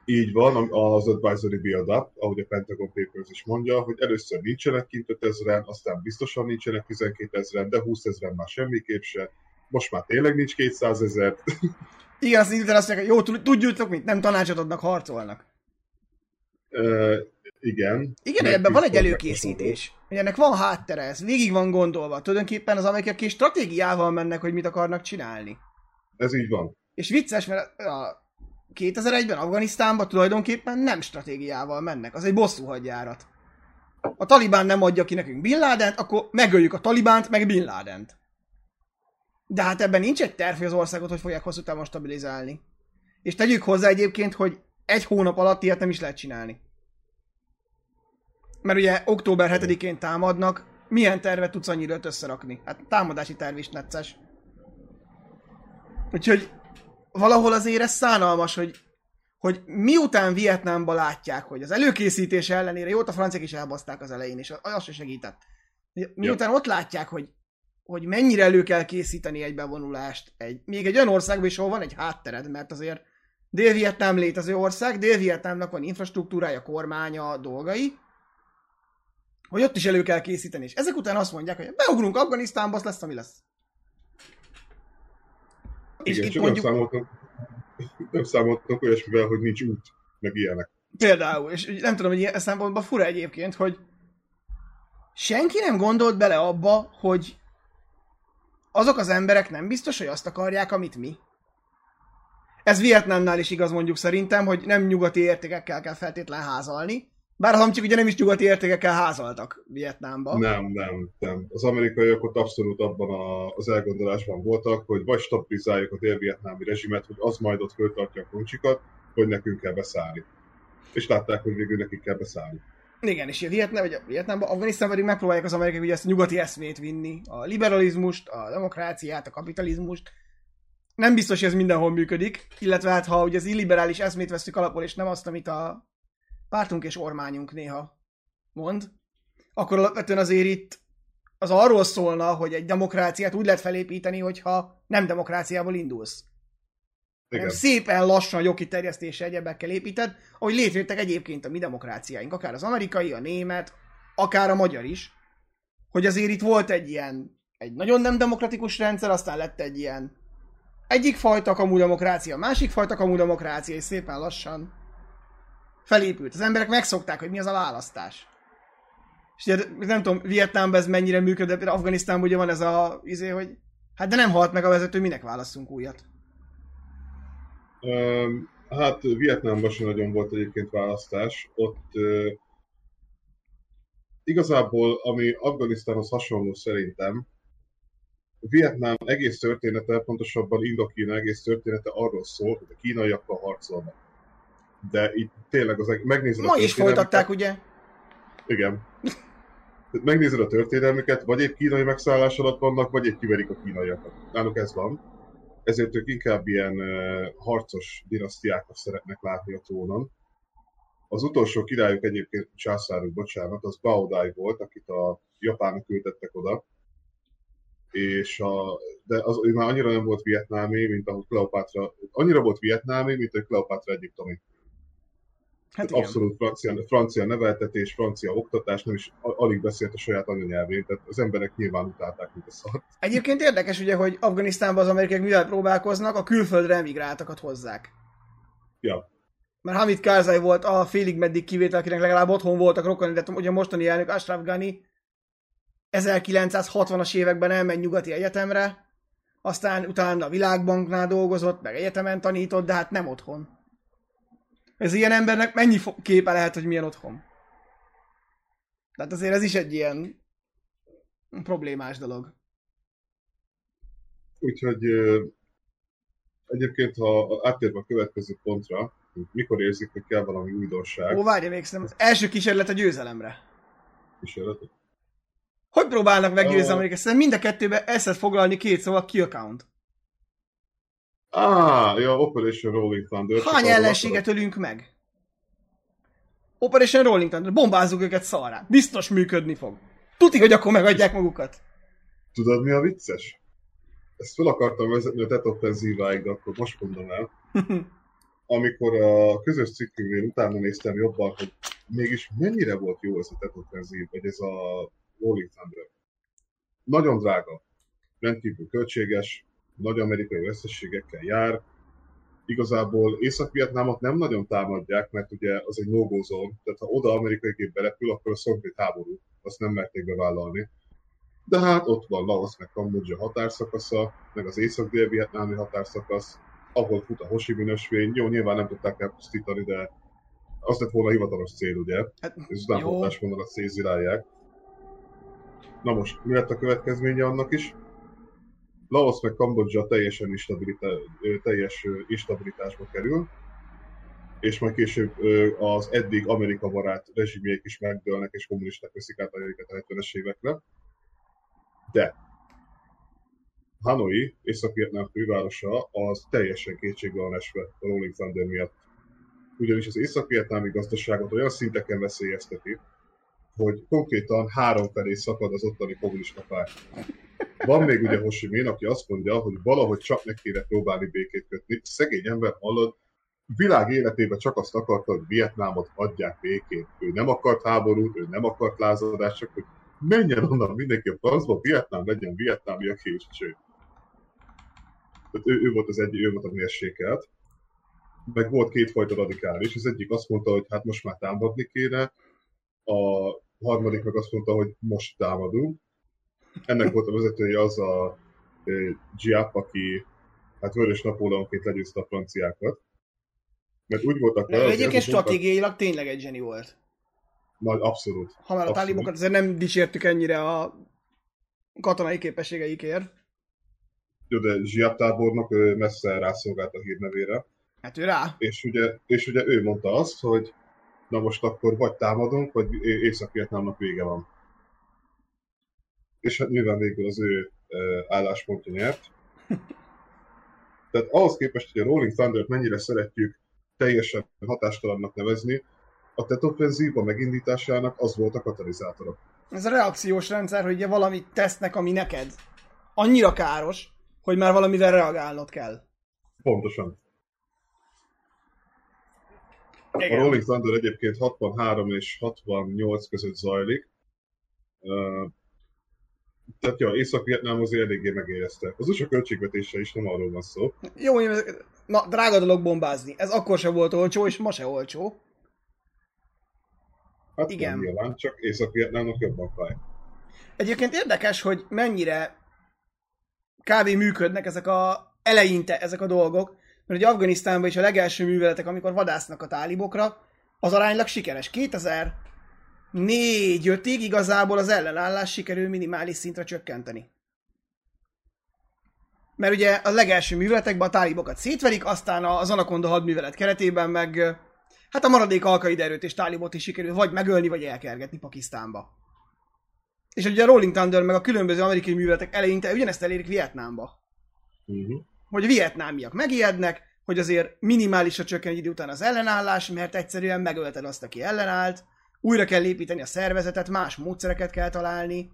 S2: Így van, az Advisory Build-up, ahogy a Pentagon Papers is mondja, hogy először nincsenek kint 5000-en, aztán biztosan nincsenek 12 ezeren, de 20 ezeren már semmiképp se. Most már tényleg nincs 200 ezer.
S1: Igen, azt azt mondják, jó, tud- tudjuk, mit nem tanácsot adnak, harcolnak.
S2: Uh, igen.
S1: Igen, ebben van egy előkészítés. Hogy ennek van háttere, ez végig van gondolva. Tulajdonképpen az amerikaiak kis stratégiával mennek, hogy mit akarnak csinálni.
S2: Ez így van.
S1: És vicces, mert a 2001-ben Afganisztánban tulajdonképpen nem stratégiával mennek. Az egy bosszú hadjárat. A Talibán nem adja ki nekünk Bin Ladent, akkor megöljük a Talibánt, meg Bin Ladent. De hát ebben nincs egy terv, hogy az országot hogy fogják hosszú távon stabilizálni. És tegyük hozzá egyébként, hogy egy hónap alatt ilyet nem is lehet csinálni. Mert ugye október 7-én támadnak, milyen tervet tudsz annyi időt összerakni? Hát támadási terv is necces. Úgyhogy valahol azért ez szánalmas, hogy, hogy miután Vietnámba látják, hogy az előkészítés ellenére, jót a franciák is elbaszták az elején, és az se segített. Miután ja. ott látják, hogy, hogy mennyire elő kell készíteni egy bevonulást, egy, még egy olyan országban is, ahol van egy háttered, mert azért Dél-Vietnám létező ország, Dél-Vietnámnak van infrastruktúrája, kormánya, dolgai, hogy ott is elő kell készíteni. És ezek után azt mondják, hogy beugrunk Afganisztánba, az lesz, ami lesz.
S2: És Igen, itt csak mondjuk... nem számoltunk, nem számoltunk olyasmivel, hogy nincs út, meg ilyenek.
S1: Például, és nem tudom, hogy ilyen szempontból fura egyébként, hogy senki nem gondolt bele abba, hogy azok az emberek nem biztos, hogy azt akarják, amit mi. Ez Vietnámnál is igaz mondjuk szerintem, hogy nem nyugati értékekkel kell feltétlen házalni, bár ha csak ugye nem is nyugati értékekkel házaltak Vietnámban.
S2: Nem, nem, nem. Az amerikaiak ott abszolút abban a, az elgondolásban voltak, hogy vagy stabilizáljuk a dél-vietnámi rezsimet, hogy az majd ott föltartja a koncsikat, hogy nekünk kell beszállni. És látták, hogy végül nekik kell beszállni.
S1: Igen, és Vietnám, vagy Vietnámban, Afganisztán pedig megpróbálják az amerikai ugye ezt a nyugati eszmét vinni, a liberalizmust, a demokráciát, a kapitalizmust. Nem biztos, hogy ez mindenhol működik, illetve hát ha ugye az illiberális eszmét veszük alapul, és nem azt, amit a pártunk és ormányunk néha mond, akkor alapvetően azért itt az arról szólna, hogy egy demokráciát úgy lehet felépíteni, hogyha nem demokráciából indulsz. Igen. Hanem szépen lassan a jogi terjesztése egyebekkel építed, ahogy létrejöttek egyébként a mi demokráciáink, akár az amerikai, a német, akár a magyar is, hogy azért itt volt egy ilyen, egy nagyon nem demokratikus rendszer, aztán lett egy ilyen egyik fajta kamudemokrácia, másik fajta kamudemokrácia, és szépen lassan felépült. Az emberek megszokták, hogy mi az a választás. És ugye, nem tudom, Vietnámban ez mennyire működött, de Afganisztánban ugye van ez a izé, hogy hát de nem halt meg a vezető, minek válaszunk újat?
S2: Um, hát Vietnámban sem nagyon volt egyébként választás. Ott uh, igazából, ami Afganisztánhoz hasonló szerintem, Vietnám egész története, pontosabban Indokína egész története arról szól, hogy a kínaiakkal harcolnak. De itt tényleg az, megnézed
S1: Ma is folytatták, ugye?
S2: Igen. Megnézed a történelmüket, vagy egy kínai megszállás alatt vannak, vagy egy kiverik a kínaiakat. Náluk ez van. Ezért ők inkább ilyen uh, harcos dinasztiákat szeretnek látni a trónon. Az utolsó királyuk egyébként császáruk, bocsánat, az Baodai volt, akit a japánok ültettek oda, és a, de az, ő már annyira nem volt vietnámi, mint ahogy Kleopátra, annyira volt vietnámi, mint hogy Kleopátra egyiptomi. Hát Abszolút francia, francia neveltetés, francia oktatás, nem is alig beszélt a saját anyanyelvén, tehát az emberek nyilván utálták, mint a szart.
S1: Egyébként érdekes ugye, hogy Afganisztánban az amerikaiak mivel próbálkoznak, a külföldre emigráltakat hozzák.
S2: Ja.
S1: Mert Hamid Karzai volt a félig meddig kivétel, akinek legalább otthon voltak rokoni, de ugye a mostani elnök Ashraf Ghani 1960-as években elment nyugati egyetemre, aztán utána a világbanknál dolgozott, meg egyetemen tanított, de hát nem otthon. Ez ilyen embernek mennyi képe lehet, hogy milyen otthon? Tehát azért ez is egy ilyen problémás dolog.
S2: Úgyhogy egyébként, ha áttérve a következő pontra, mikor érzik, hogy kell valami újdonság?
S1: Ó, várj, még az első kísérlet a győzelemre.
S2: Kísérlet?
S1: Hogy próbálnak meggyőzni uh, Amerikát? Szerintem mind a kettőbe ezt foglalni két szóval kill account.
S2: Ah, ja, Operation Rolling Thunder.
S1: Hány ellenséget ölünk meg? Operation Rolling Thunder. Bombázzuk őket szarrá. Biztos működni fog. Tuti, hogy akkor megadják magukat.
S2: Tudod, mi a vicces? Ezt fel akartam vezetni a TET offenzíváig, de akkor most mondom el. <laughs> Amikor a közös cikkünknél utána néztem jobban, hogy mégis mennyire volt jó ez a TET offenzív, vagy ez a Rolling Thunder. Nagyon drága, rendkívül költséges, nagy amerikai összességekkel jár. Igazából Észak-Vietnámot nem nagyon támadják, mert ugye az egy no tehát ha oda amerikai gép belepül, akkor a szomszéd háború, azt nem merték bevállalni. De hát ott van Laos meg Kambodzsa határszakasza, meg az észak-dél-vietnámi határszakasz, ahol fut a Hoshi minősvény. Jó, nyilván nem tudták elpusztítani, de az lett volna a hivatalos cél, ugye? Hát, és utánpótlásvonalat szétzilálják. Na most, mi lett a következménye annak is? Laos meg Kambodzsa teljesen instabilitá- teljes instabilitásba kerül, és majd később az eddig Amerika barát rezsimjék is megdőlnek, és kommunisták veszik át a a 70-es évekre. De Hanoi, Észak-Vietnám fővárosa, az teljesen kétségbe van esve a Rolling Thunder miatt. Ugyanis az észak-vietnámi gazdaságot olyan szinteken veszélyezteti, hogy konkrétan három felé szakad az ottani kommunista párt. Van még ugye Ho Min, aki azt mondja, hogy valahogy csak meg kéne próbálni békét kötni. Szegény ember hallod, világ életében csak azt akarta, hogy Vietnámot adják békét. Ő nem akart háborút, ő nem akart lázadást, csak hogy menjen onnan mindenki a francba, Vietnám legyen vietnámi, a cső. Ő, ő, volt az egyik, ő volt a mérsékelt. Meg volt kétfajta radikális. Az egyik azt mondta, hogy hát most már támadni kéne, a harmadik meg azt mondta, hogy most támadunk. Ennek volt a vezetője az a Giap, aki hát vörös Napóleonként legyőzte a franciákat. Mert úgy voltak
S1: vele... Egyébként stratégiailag tényleg egy zseni volt.
S2: Nagy, abszolút.
S1: Ha már a tálibokat azért nem dicsértük ennyire a katonai képességeikért.
S2: Jó, de Zsiap tábornok messze rászolgált a hírnevére.
S1: Hát ő rá.
S2: És ugye, és ugye ő mondta azt, hogy na most akkor vagy támadunk, vagy Észak-Vietnámnak vége van. És hát nyilván végül az ő álláspontja nyert. <laughs> Tehát ahhoz képest, hogy a Rolling Thunder-t mennyire szeretjük teljesen hatástalannak nevezni, a TET offenzíva megindításának az volt a katalizátora.
S1: Ez a reakciós rendszer, hogy ugye valamit tesznek, ami neked annyira káros, hogy már valamivel reagálnod kell.
S2: Pontosan. Igen. A Rolling Thunder egyébként 63 és 68 között zajlik. Tehát ja, Észak-Vietnám azért eléggé megérezte. Az USA költségvetése is nem arról van szó.
S1: Jó, na, drága dolog bombázni. Ez akkor sem volt olcsó, és ma se olcsó.
S2: Hát Igen. nem nyilván, csak Észak-Vietnámnak jobban fáj.
S1: Egyébként érdekes, hogy mennyire kb. működnek ezek a eleinte ezek a dolgok, mert ugye Afganisztánban is a legelső műveletek, amikor vadásznak a tálibokra, az aránylag sikeres. 2000 négy-ötig igazából az ellenállás sikerül minimális szintre csökkenteni. Mert ugye a legelső műveletekben a tálibokat szétverik, aztán az Anaconda hadművelet keretében meg hát a maradék alkaid erőt és tálibot is sikerül vagy megölni, vagy elkergetni Pakisztánba. És ugye a Rolling Thunder meg a különböző amerikai műveletek eleinte ugyanezt elérik Vietnámba. Uh-huh. Hogy a vietnámiak megijednek, hogy azért minimálisra csökken egy idő után az ellenállás, mert egyszerűen megölted azt, aki ellenállt, újra kell építeni a szervezetet, más módszereket kell találni.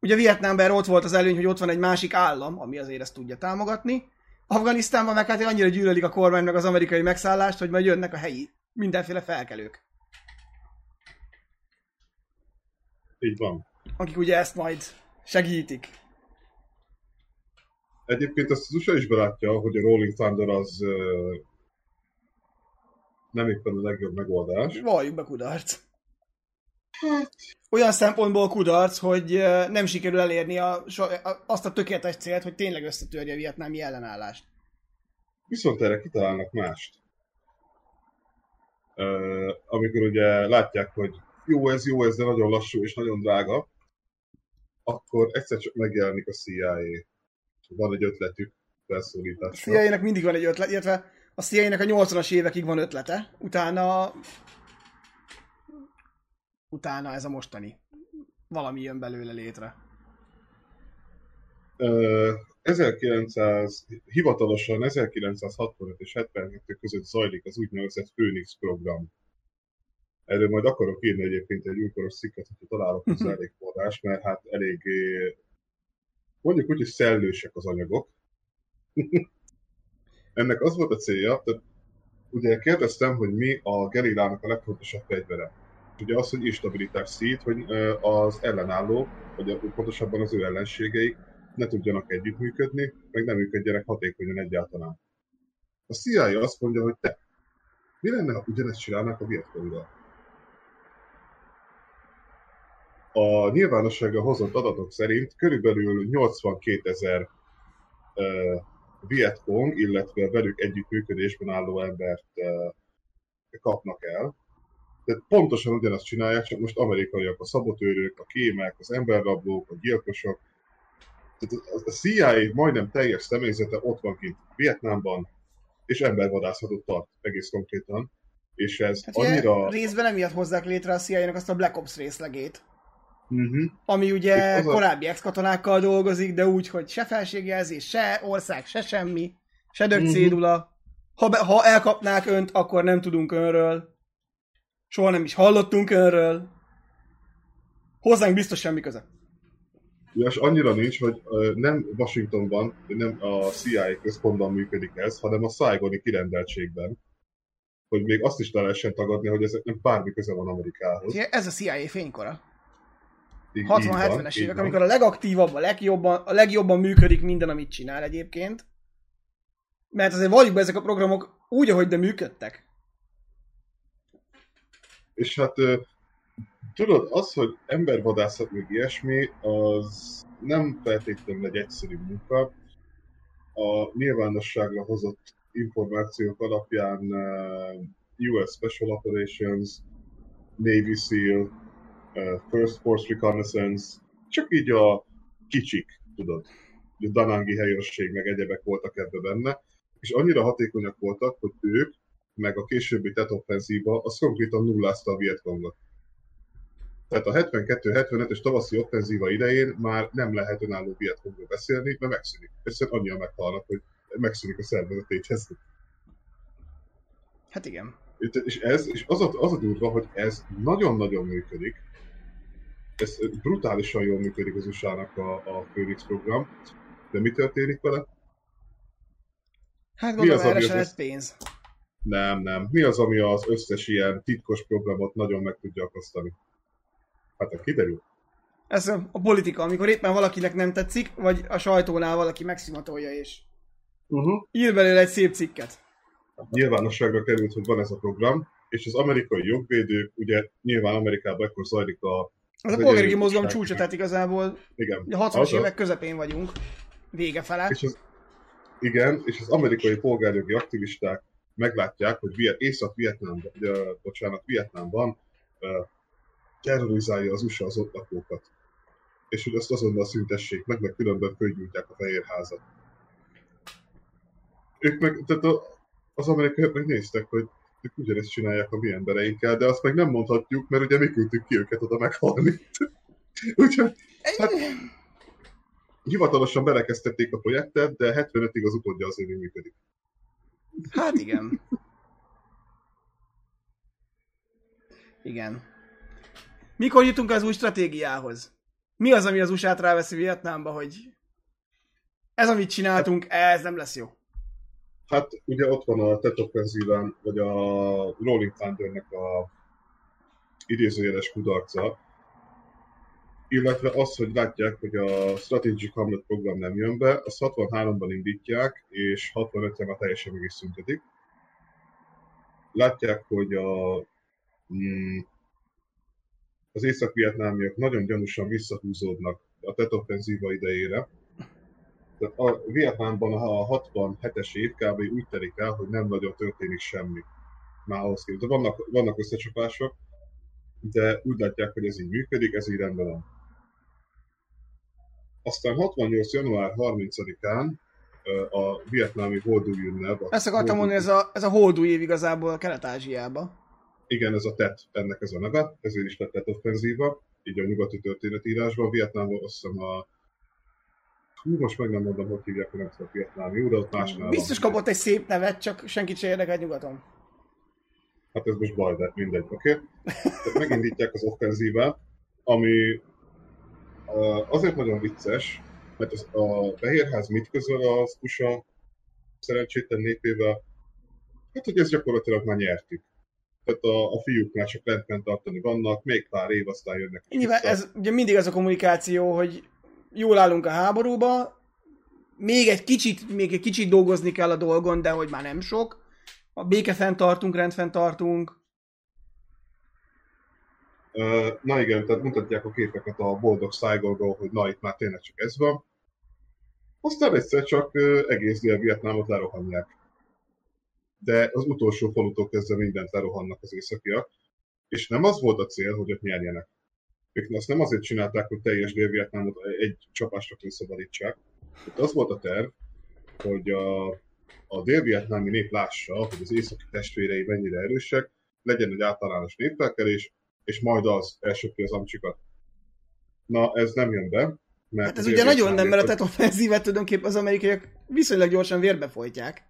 S1: Ugye Vietnámban ott volt az előny, hogy ott van egy másik állam, ami azért ezt tudja támogatni. Afganisztánban meg hát annyira gyűlölik a kormány meg az amerikai megszállást, hogy majd jönnek a helyi mindenféle felkelők.
S2: Így van.
S1: Akik ugye ezt majd segítik.
S2: Egyébként azt az USA is belátja, hogy a Rolling Thunder az nem éppen a legjobb megoldás.
S1: Valljuk be kudarc. Hát. Olyan szempontból kudarc, hogy nem sikerül elérni a, azt a tökéletes célt, hogy tényleg összetörje a vietnámi ellenállást.
S2: Viszont erre kitalálnak mást. Uh, amikor ugye látják, hogy jó ez, jó ez, de nagyon lassú és nagyon drága, akkor egyszer csak megjelenik a CIA. Van egy ötletük felszólításra.
S1: A CIA-nek mindig van egy ötlet, illetve a cia a 80-as évekig van ötlete, utána utána ez a mostani. Valami jön belőle létre.
S2: Uh, 1900, hivatalosan 1965 és 72 között zajlik az úgynevezett Phoenix program. Erről majd akarok írni egyébként egy újkoros cikket, hogyha találok hozzá elég forrás, mert hát eléggé mondjuk úgy, hogy szellősek az anyagok. <laughs> ennek az volt a célja, tehát ugye kérdeztem, hogy mi a gerillának a legfontosabb fegyvere. Ugye az, hogy instabilitás szít, hogy az ellenálló, vagy pontosabban az ő ellenségeik ne tudjanak együttműködni, meg nem működjenek hatékonyan egyáltalán. A CIA azt mondja, hogy te, mi lenne, ha ugyanezt csinálnák a Vietconggal? A nyilvánosságra hozott adatok szerint körülbelül 82 ezer Vietcong, illetve velük együttműködésben álló embert kapnak el. Tehát pontosan ugyanazt csinálják, csak most amerikaiak, a szabotőrök, a kémek, az emberrablók, a gyilkosok. Tehát a CIA majdnem teljes személyzete ott van kint Vietnámban, és embervadászatot tart egész konkrétan. És ez hát annyira...
S1: Részben emiatt hozzák létre a CIA-nak azt a Black Ops részlegét. Uh-huh. Ami ugye korábbi ex-katonákkal dolgozik, de úgy, hogy se felségjelzés, se ország, se semmi, se dögcédula. Uh-huh. Ha, be, ha elkapnák önt, akkor nem tudunk önről. Soha nem is hallottunk önről. Hozzánk biztos semmi köze.
S2: Ja, és annyira nincs, hogy nem Washingtonban, nem a CIA központban működik ez, hanem a Saigoni kirendeltségben. Hogy még azt is lehessen tagadni, hogy ez nem bármi köze van Amerikához.
S1: Ez a CIA fénykora. 60-70-es évek, van. amikor a legaktívabb, a legjobban, a legjobban működik minden, amit csinál egyébként. Mert azért valljuk be, ezek a programok úgy, ahogy de működtek.
S2: És hát tudod, az, hogy embervadászat meg ilyesmi, az nem feltétlenül egy egyszerű munka. A nyilvánosságra hozott információk alapján US Special Operations, Navy SEAL, First Force Reconnaissance, csak így a kicsik, tudod, a Danangi helyőrség, meg egyebek voltak ebbe benne, és annyira hatékonyak voltak, hogy ők, meg a későbbi TET offenzíva, az konkrétan nullázta a Vietcongot. Tehát a 72-75-es tavaszi offenzíva idején már nem lehet önálló Vietkongról beszélni, mert megszűnik. Egyszerűen annyian meghalnak, hogy megszűnik a szervezetéhez.
S1: Hát igen.
S2: És ez, és az a, az a durva, hogy ez nagyon-nagyon működik, ez brutálisan jól működik az usa a, a Phoenix program, de mi történik vele?
S1: Hát gondolom, mi az, erre az, pénz.
S2: Nem, nem. Mi az, ami az összes ilyen titkos programot nagyon meg tudja akasztani? Hát a kiderül.
S1: Ez a, a politika, amikor éppen valakinek nem tetszik, vagy a sajtónál valaki megszimatolja, és
S2: Uh-huh.
S1: ír belőle egy szép cikket.
S2: Nyilvánosságra került, hogy van ez a program, és az amerikai jogvédők, ugye nyilván Amerikában ekkor zajlik a...
S1: Ez a
S2: az
S1: polgári mozgalom csúcsa, tehát igazából
S2: Igen.
S1: a 60-as
S2: Az a-
S1: évek közepén vagyunk, vége fele.
S2: És az, igen, és az amerikai polgárjogi aktivisták meglátják, hogy Viet, Észak-Vietnámban, ugye, bocsánat, Vietnámban terrorizálja az USA az ott lakókat. És hogy azt azonnal szüntessék meg, meg különben fölgyújtják a Fehérházat. Ők meg, tehát a, az amerikaiak meg néztek, hogy ők ugyanezt csinálják a mi embereinkkel, de azt meg nem mondhatjuk, mert ugye mi küldtük ki őket oda meghalni. <laughs> Úgyhogy hát, hivatalosan belekezdtették a projektet, de 75-ig az utódja azért még működik.
S1: Hát igen. Igen. Mikor jutunk az új stratégiához? Mi az, ami az USA-t ráveszi Vietnámba, hogy ez, amit csináltunk, ez nem lesz jó.
S2: Hát ugye ott van a Tet vagy a Rolling Thundernek a idézőjeles kudarca, illetve az, hogy látják, hogy a Strategic Hamlet program nem jön be, azt 63-ban indítják, és 65-re már teljesen meg is szüntetik. Látják, hogy a, mm, az észak-vietnámiak nagyon gyanúsan visszahúzódnak a Tet Offenzíva idejére, tehát a Vietnámban a 67-es év kb. úgy telik el, hogy nem nagyon történik semmi. Már ahhoz képest. Vannak, vannak összecsapások, de úgy látják, hogy ez így működik, ez így rendben van. Aztán 68. január 30-án ö, a vietnámi Holdúj ünnep.
S1: Ezt akartam mondani, ez a, ez a holdú év igazából Kelet-Ázsiába.
S2: Igen, ez a TET, ennek ez a neve, ezért is lett TET offenzíva, így a nyugati történetírásban. Vietnámban azt hiszem a Hú, most meg nem mondom, hogy hívják, hogy nem tudom vietnámi, de ott másnál
S1: Biztos
S2: van.
S1: kapott egy szép nevet, csak senkit se érdekel nyugaton.
S2: Hát ez most baj, de mindegy, oké? Okay? Tehát megindítják az offenzívát, ami azért nagyon vicces, mert az, a Fehérház mit közöl az USA szerencsétlen népével? Hát, hogy ezt gyakorlatilag már nyertük. Tehát a, a fiúknál csak lent tartani vannak, még pár év, aztán jönnek
S1: Nyilván
S2: vissza.
S1: ez ugye mindig az a kommunikáció, hogy jól állunk a háborúba, még egy kicsit, még egy kicsit dolgozni kell a dolgon, de hogy már nem sok. A béke fenntartunk, rend fenntartunk.
S2: Ö, Na igen, tehát mutatják a képeket a boldog Saigonról, hogy na itt már tényleg csak ez van. Aztán egyszer csak egész Dél-Vietnámot lerohanják. De az utolsó falutól kezdve mindent lerohannak az északiak. És nem az volt a cél, hogy ott nyerjenek. Ők azt nem azért csinálták, hogy teljes Dél-Vietnámot egy csapásra felszabadítsák. Itt az volt a terv, hogy a, a dél-vietnámi nép lássa, hogy az északi testvérei mennyire erősek, legyen egy általános népfelkelés, és majd az elsöpri az amcsikat. Na, ez nem jön be. Mert
S1: Hát ez ugye nagyon nem, mert a
S2: dél-vietnámiak-
S1: TET offenzívet tulajdonképpen az amerikaiak viszonylag gyorsan vérbe folytják.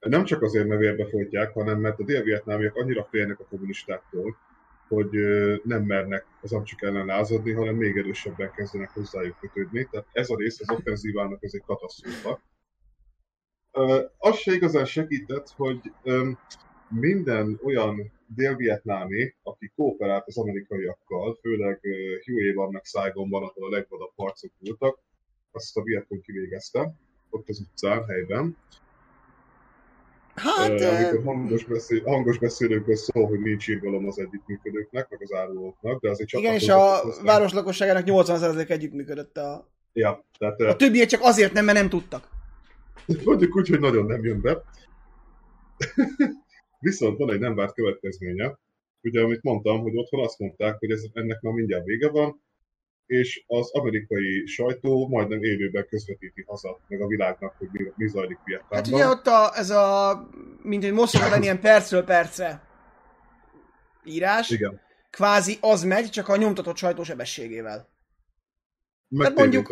S2: Nem csak azért, mert vérbe folytják, hanem mert a dél-vietnámiak annyira félnek a kommunistáktól, hogy nem mernek az amcsik ellen lázadni, hanem még erősebben kezdenek hozzájuk kötődni. Tehát ez a rész az offenzívának ez egy katasztrófa. Az se igazán segített, hogy minden olyan dél-vietnámi, aki kooperált az amerikaiakkal, főleg Huey-ban meg Saigonban, ahol a legvadabb harcok voltak, azt a Vietcong kivégezte, ott az utcán, helyben.
S1: Hát,
S2: Ö,
S1: eh,
S2: amikor hangos, beszél, hangos beszélőkből szól, hogy nincs írgalom az együttműködőknek, meg az árulóknak, de azért
S1: igen, és a
S2: hozzá.
S1: város lakosságának 80% együttműködött a...
S2: Ja, tehát
S1: A többiek csak azért nem, mert nem tudtak. <laughs>
S2: mondjuk úgy, hogy nagyon nem jön be. <laughs> Viszont van egy nem várt következménye, ugye amit mondtam, hogy otthon azt mondták, hogy ez, ennek már mindjárt vége van, és az amerikai sajtó majdnem élőben közvetíti haza, meg a világnak, hogy mi, mi zajlik Vietnámban.
S1: Hát ugye ott a, ez a, mint egy moszkva ilyen percről percre írás,
S2: Igen.
S1: kvázi az megy, csak a nyomtatott sajtósebességével.
S2: Meg
S1: Hát mondjuk-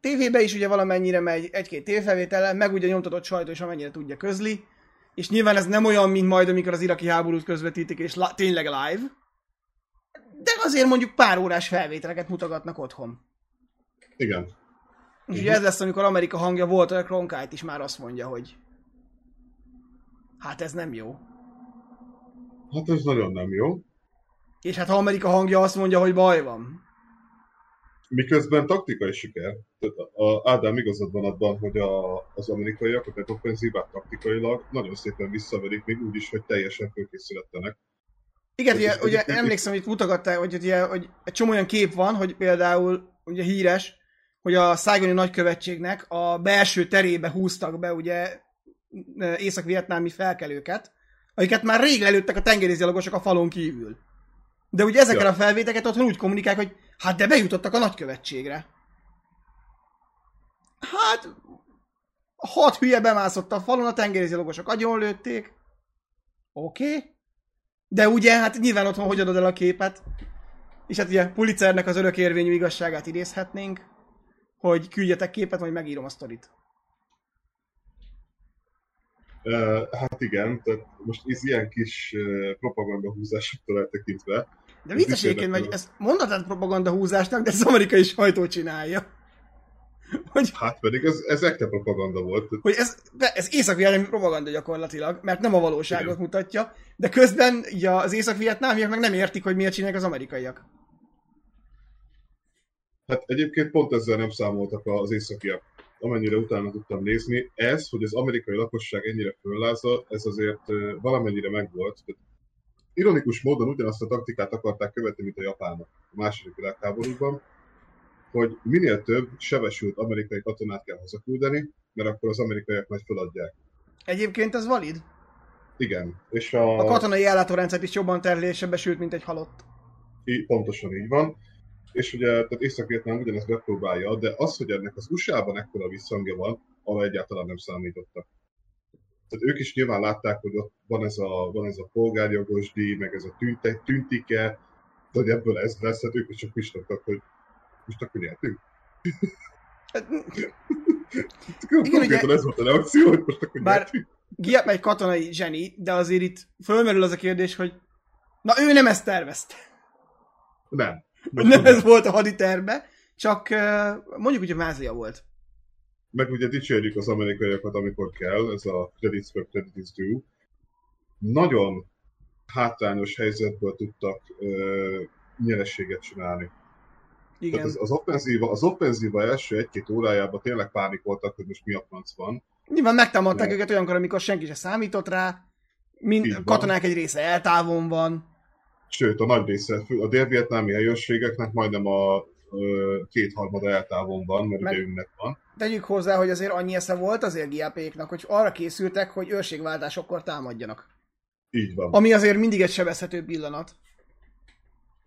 S1: tévébe is ugye valamennyire megy egy-két tévfelvétellel, meg ugye nyomtatott sajtó is amennyire tudja közli, és nyilván ez nem olyan, mint majd, amikor az iraki háborút közvetítik, és la- tényleg live, de azért mondjuk pár órás felvételeket mutogatnak otthon.
S2: Igen.
S1: És
S2: Mhm.
S1: ugye ez lesz, amikor Amerika hangja volt, a Cronkite is már azt mondja, hogy hát ez nem jó.
S2: Hát ez nagyon nem jó.
S1: És hát ha Amerika hangja azt mondja, hogy baj van,
S2: Miközben taktikai siker. Tehát a Ádám igazad van abban, hogy a, az amerikaiak a offenzívát taktikailag nagyon szépen visszaverik, még úgy is, hogy teljesen fölkészületlenek.
S1: Igen, ugye, ugye emlékszem, hogy itt mutogattál, hogy, ugye, hogy egy csomó olyan kép van, hogy például ugye híres, hogy a szájgoni nagykövetségnek a belső terébe húztak be ugye észak-vietnámi felkelőket, akiket már rég lelőttek a tengerészgyalogosok a falon kívül. De ugye ezekkel ja. a felvéteket otthon úgy kommunikálják, hogy hát de bejutottak a nagykövetségre. Hát, hat hülye bemászott a falon, a tengerészgyalogosok agyonlőtték. Oké. Okay. De ugye, hát nyilván otthon hogy adod el a képet? És hát ugye Pulitzernek az örökérvényű igazságát idézhetnénk, hogy küldjetek képet, majd megírom a sztorit.
S2: Uh, hát igen, tehát most ez ilyen kis uh, propaganda húzásoktól eltekintve.
S1: De vicces egyébként, hogy ezt mondatod propaganda húzásnak, de ez amerikai sajtó csinálja. <laughs>
S2: Hogy, hát pedig ez, ez ekte propaganda volt.
S1: Hogy ez, ez észak propaganda gyakorlatilag, mert nem a valóságot igen. mutatja, de közben ja, az észak-vietnámiak meg nem értik, hogy miért csinálják az amerikaiak.
S2: Hát egyébként pont ezzel nem számoltak az északiak amennyire utána tudtam nézni, ez, hogy az amerikai lakosság ennyire föllázad, ez azért valamennyire megvolt. ironikus módon ugyanazt a taktikát akarták követni, mint a japánok a második világháborúban, hogy minél több sebesült amerikai katonát kell hazaküldeni, mert akkor az amerikaiak majd feladják.
S1: Egyébként ez valid?
S2: Igen. És
S1: a... a katonai ellátórendszert is jobban terhelésebesült, mint egy halott.
S2: I, pontosan így van és ugye tehát Észak-Vietnám ugyanezt bepróbálja, de az, hogy ennek az USA-ban ekkora visszhangja van, arra egyáltalán nem számítottak. Tehát ők is nyilván látták, hogy ott van ez a, van ez a polgárjogos díj, meg ez a tünte, tüntike, de hogy ebből ez lesz, hát ők is csak pistogtak, hogy most akkor nyertünk. Hát, Igen, ugye, ez volt a reakció, hogy most akkor
S1: bár Giap egy katonai zseni, de azért itt fölmerül az a kérdés, hogy na ő nem ezt tervezte.
S2: Nem.
S1: Most nem ez volt a haditerve, csak mondjuk hogy a mázlia volt.
S2: Meg ugye dicsérjük az amerikaiakat, amikor kell, ez a credits for credit is due. Nagyon hátrányos helyzetből tudtak ö, nyerességet csinálni. Igen. Tehát az, az, offenzíva, az offenzíva első egy-két órájában tényleg pánikoltak, hogy most mi a franc van.
S1: Nyilván megtámadták ne. őket olyankor, amikor senki se számított rá, mind, katonák egy része eltávon van
S2: sőt a nagy része, a dél-vietnámi helyőrségeknek majdnem a kétharmada eltávon van, mert Meg... ugye ünnep van.
S1: Tegyük hozzá, hogy azért annyi esze volt azért GAP-knak, hogy arra készültek, hogy őrségváltásokkor támadjanak.
S2: Így van.
S1: Ami azért mindig egy sebezhető pillanat.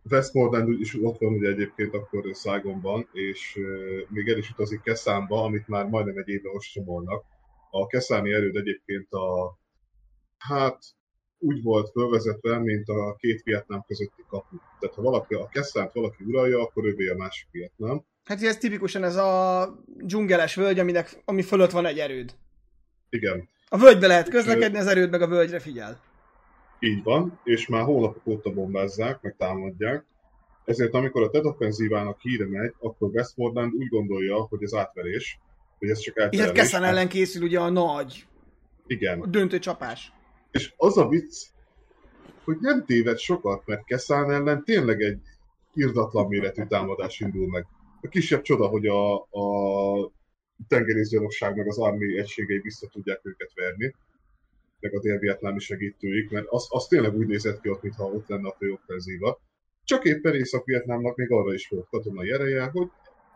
S2: Westmoreland is ott van ugye egyébként akkor Szágonban, és még el is utazik Keszánba, amit már majdnem egy éve ostromolnak. A keszáni erőd egyébként a hát úgy volt fölvezetve, mint a két Vietnám közötti kapu. Tehát ha valaki a Kesszánt valaki uralja, akkor ővé a másik Vietnám.
S1: Hát ez tipikusan ez a dzsungeles völgy, aminek, ami fölött van egy erőd.
S2: Igen.
S1: A völgybe lehet közlekedni, az erőd meg a völgyre figyel.
S2: Így van, és már hónapok óta bombázzák, meg támadják. Ezért amikor a Ted offenzívának híre megy, akkor Westmoreland úgy gondolja, hogy ez átverés, hogy ez csak elterelés.
S1: És hát Kessan ellen készül ugye a nagy
S2: Igen.
S1: A döntő csapás.
S2: És az a vicc, hogy nem téved sokat, mert Keszán ellen tényleg egy irdatlan méretű támadás indul meg. A kisebb csoda, hogy a, a tengerészgyalogság meg az armi egységei vissza tudják őket verni, meg a dél-vietnámi segítőik, mert az, az tényleg úgy nézett ki ott, mintha ott lenne a főoffenzíva. Csak éppen Észak-Vietnámnak még arra is volt katonai ereje, hogy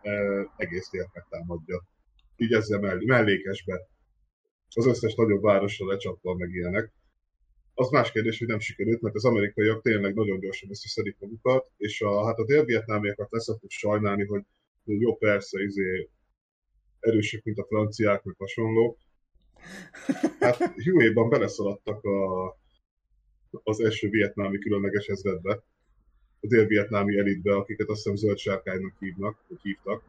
S2: e, egész délt megtámadja. Így ezzel mell- mellékesbe. Az összes nagyobb városra lecsapva meg ilyenek az más kérdés, hogy nem sikerült, mert az amerikaiak tényleg nagyon gyorsan összeszedik magukat, és a, hát a dél-vietnámiakat leszoktuk sajnálni, hogy jó persze, izé, erősek, mint a franciák, meg hasonló. Hát Huey-ban beleszaladtak a, az első vietnámi különleges ezredbe, a dél-vietnámi elitbe, akiket azt hiszem zöld sárkánynak hívnak, vagy hívtak.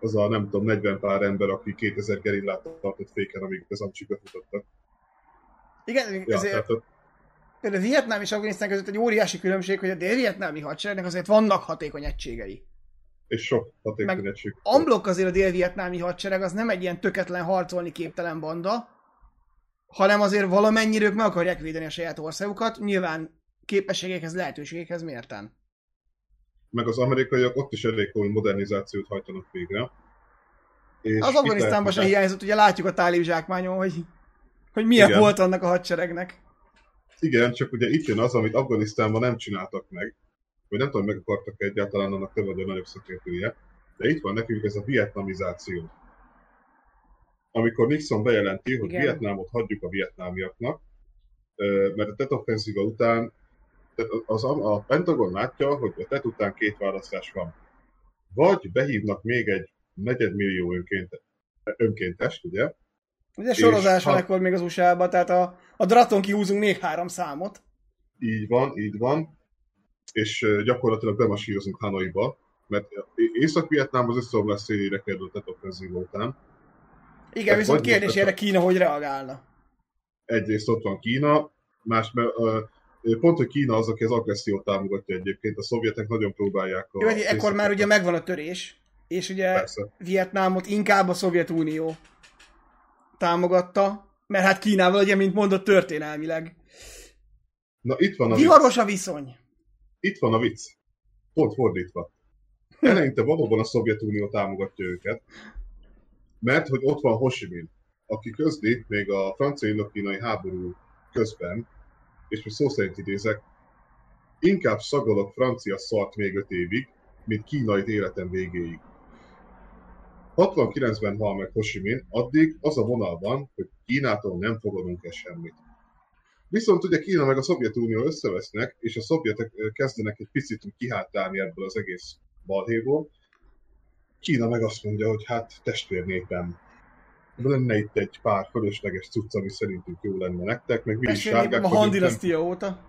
S2: Az a nem tudom, 40 pár ember, aki 2000 gerillát tartott féken, amíg az amcsikat mutattak.
S1: Igen, ja, ezért... Tehát, Például Vietnám és Afganisztán között egy óriási különbség, hogy a dél-vietnámi hadseregnek azért vannak hatékony egységei.
S2: És sok hatékony egység.
S1: Amblok azért a dél-vietnámi hadsereg az nem egy ilyen töketlen harcolni képtelen banda, hanem azért valamennyire ők meg akarják védeni a saját országukat, nyilván képességekhez, lehetőségekhez mérten.
S2: meg az amerikaiak ott is elég komoly modernizációt hajtanak végre.
S1: És az Afganisztánban se hiányzott, ugye látjuk a tálib zsákmányon, hogy, hogy milyen Igen. volt annak a hadseregnek.
S2: Igen, csak ugye itt jön az, amit Afganisztánban nem csináltak meg, vagy nem tudom, meg akartak egyáltalán annak te vagy a nagyobb szakértője, de itt van nekünk ez a vietnamizáció. Amikor Nixon bejelenti, hogy Igen. Vietnámot hagyjuk a vietnámiaknak, mert a TET offenzíva után az, a Pentagon látja, hogy a TET után két választás van. Vagy behívnak még egy negyedmillió önként, önkéntest, ugye?
S1: Ugye sorozás van akkor még az usa tehát a, a Draton kihúzunk még három számot.
S2: Így van, így van. És gyakorlatilag bemasírozunk Hanoiba, mert Észak-Vietnám az összeomlás szélére került a offenzíva után.
S1: Igen, Tehát viszont kérdés erre Kína hogy reagálna?
S2: Egyrészt ott van Kína, más, mert uh, pont, hogy Kína az, aki az agressziót támogatja egyébként, a szovjetek nagyon próbálják
S1: a... Jó, ekkor már ugye megvan a törés, és ugye Persze. Vietnámot inkább a Szovjetunió támogatta, mert hát Kínával ugye, mint mondott, történelmileg.
S2: Na itt van a
S1: Viharos a viszony.
S2: Itt van a vicc. Pont fordítva. Eleinte valóban a Szovjetunió támogatja őket, mert hogy ott van Ho aki közli még a francia-indokínai háború közben, és most szó szerint idézek, inkább szagolok francia szart még öt évig, mint kínai életem végéig. 69-ben hal meg Ho addig az a vonal van, hogy Kínától nem fogadunk el semmit. Viszont ugye Kína meg a Szovjetunió összevesznek, és a szovjetek kezdenek egy picit kihátálni ebből az egész balhéból. Kína meg azt mondja, hogy hát testvérnépem, lenne itt egy pár fölösleges cucc, ami szerintünk jó lenne nektek, meg mi is
S1: sárgák A Han óta.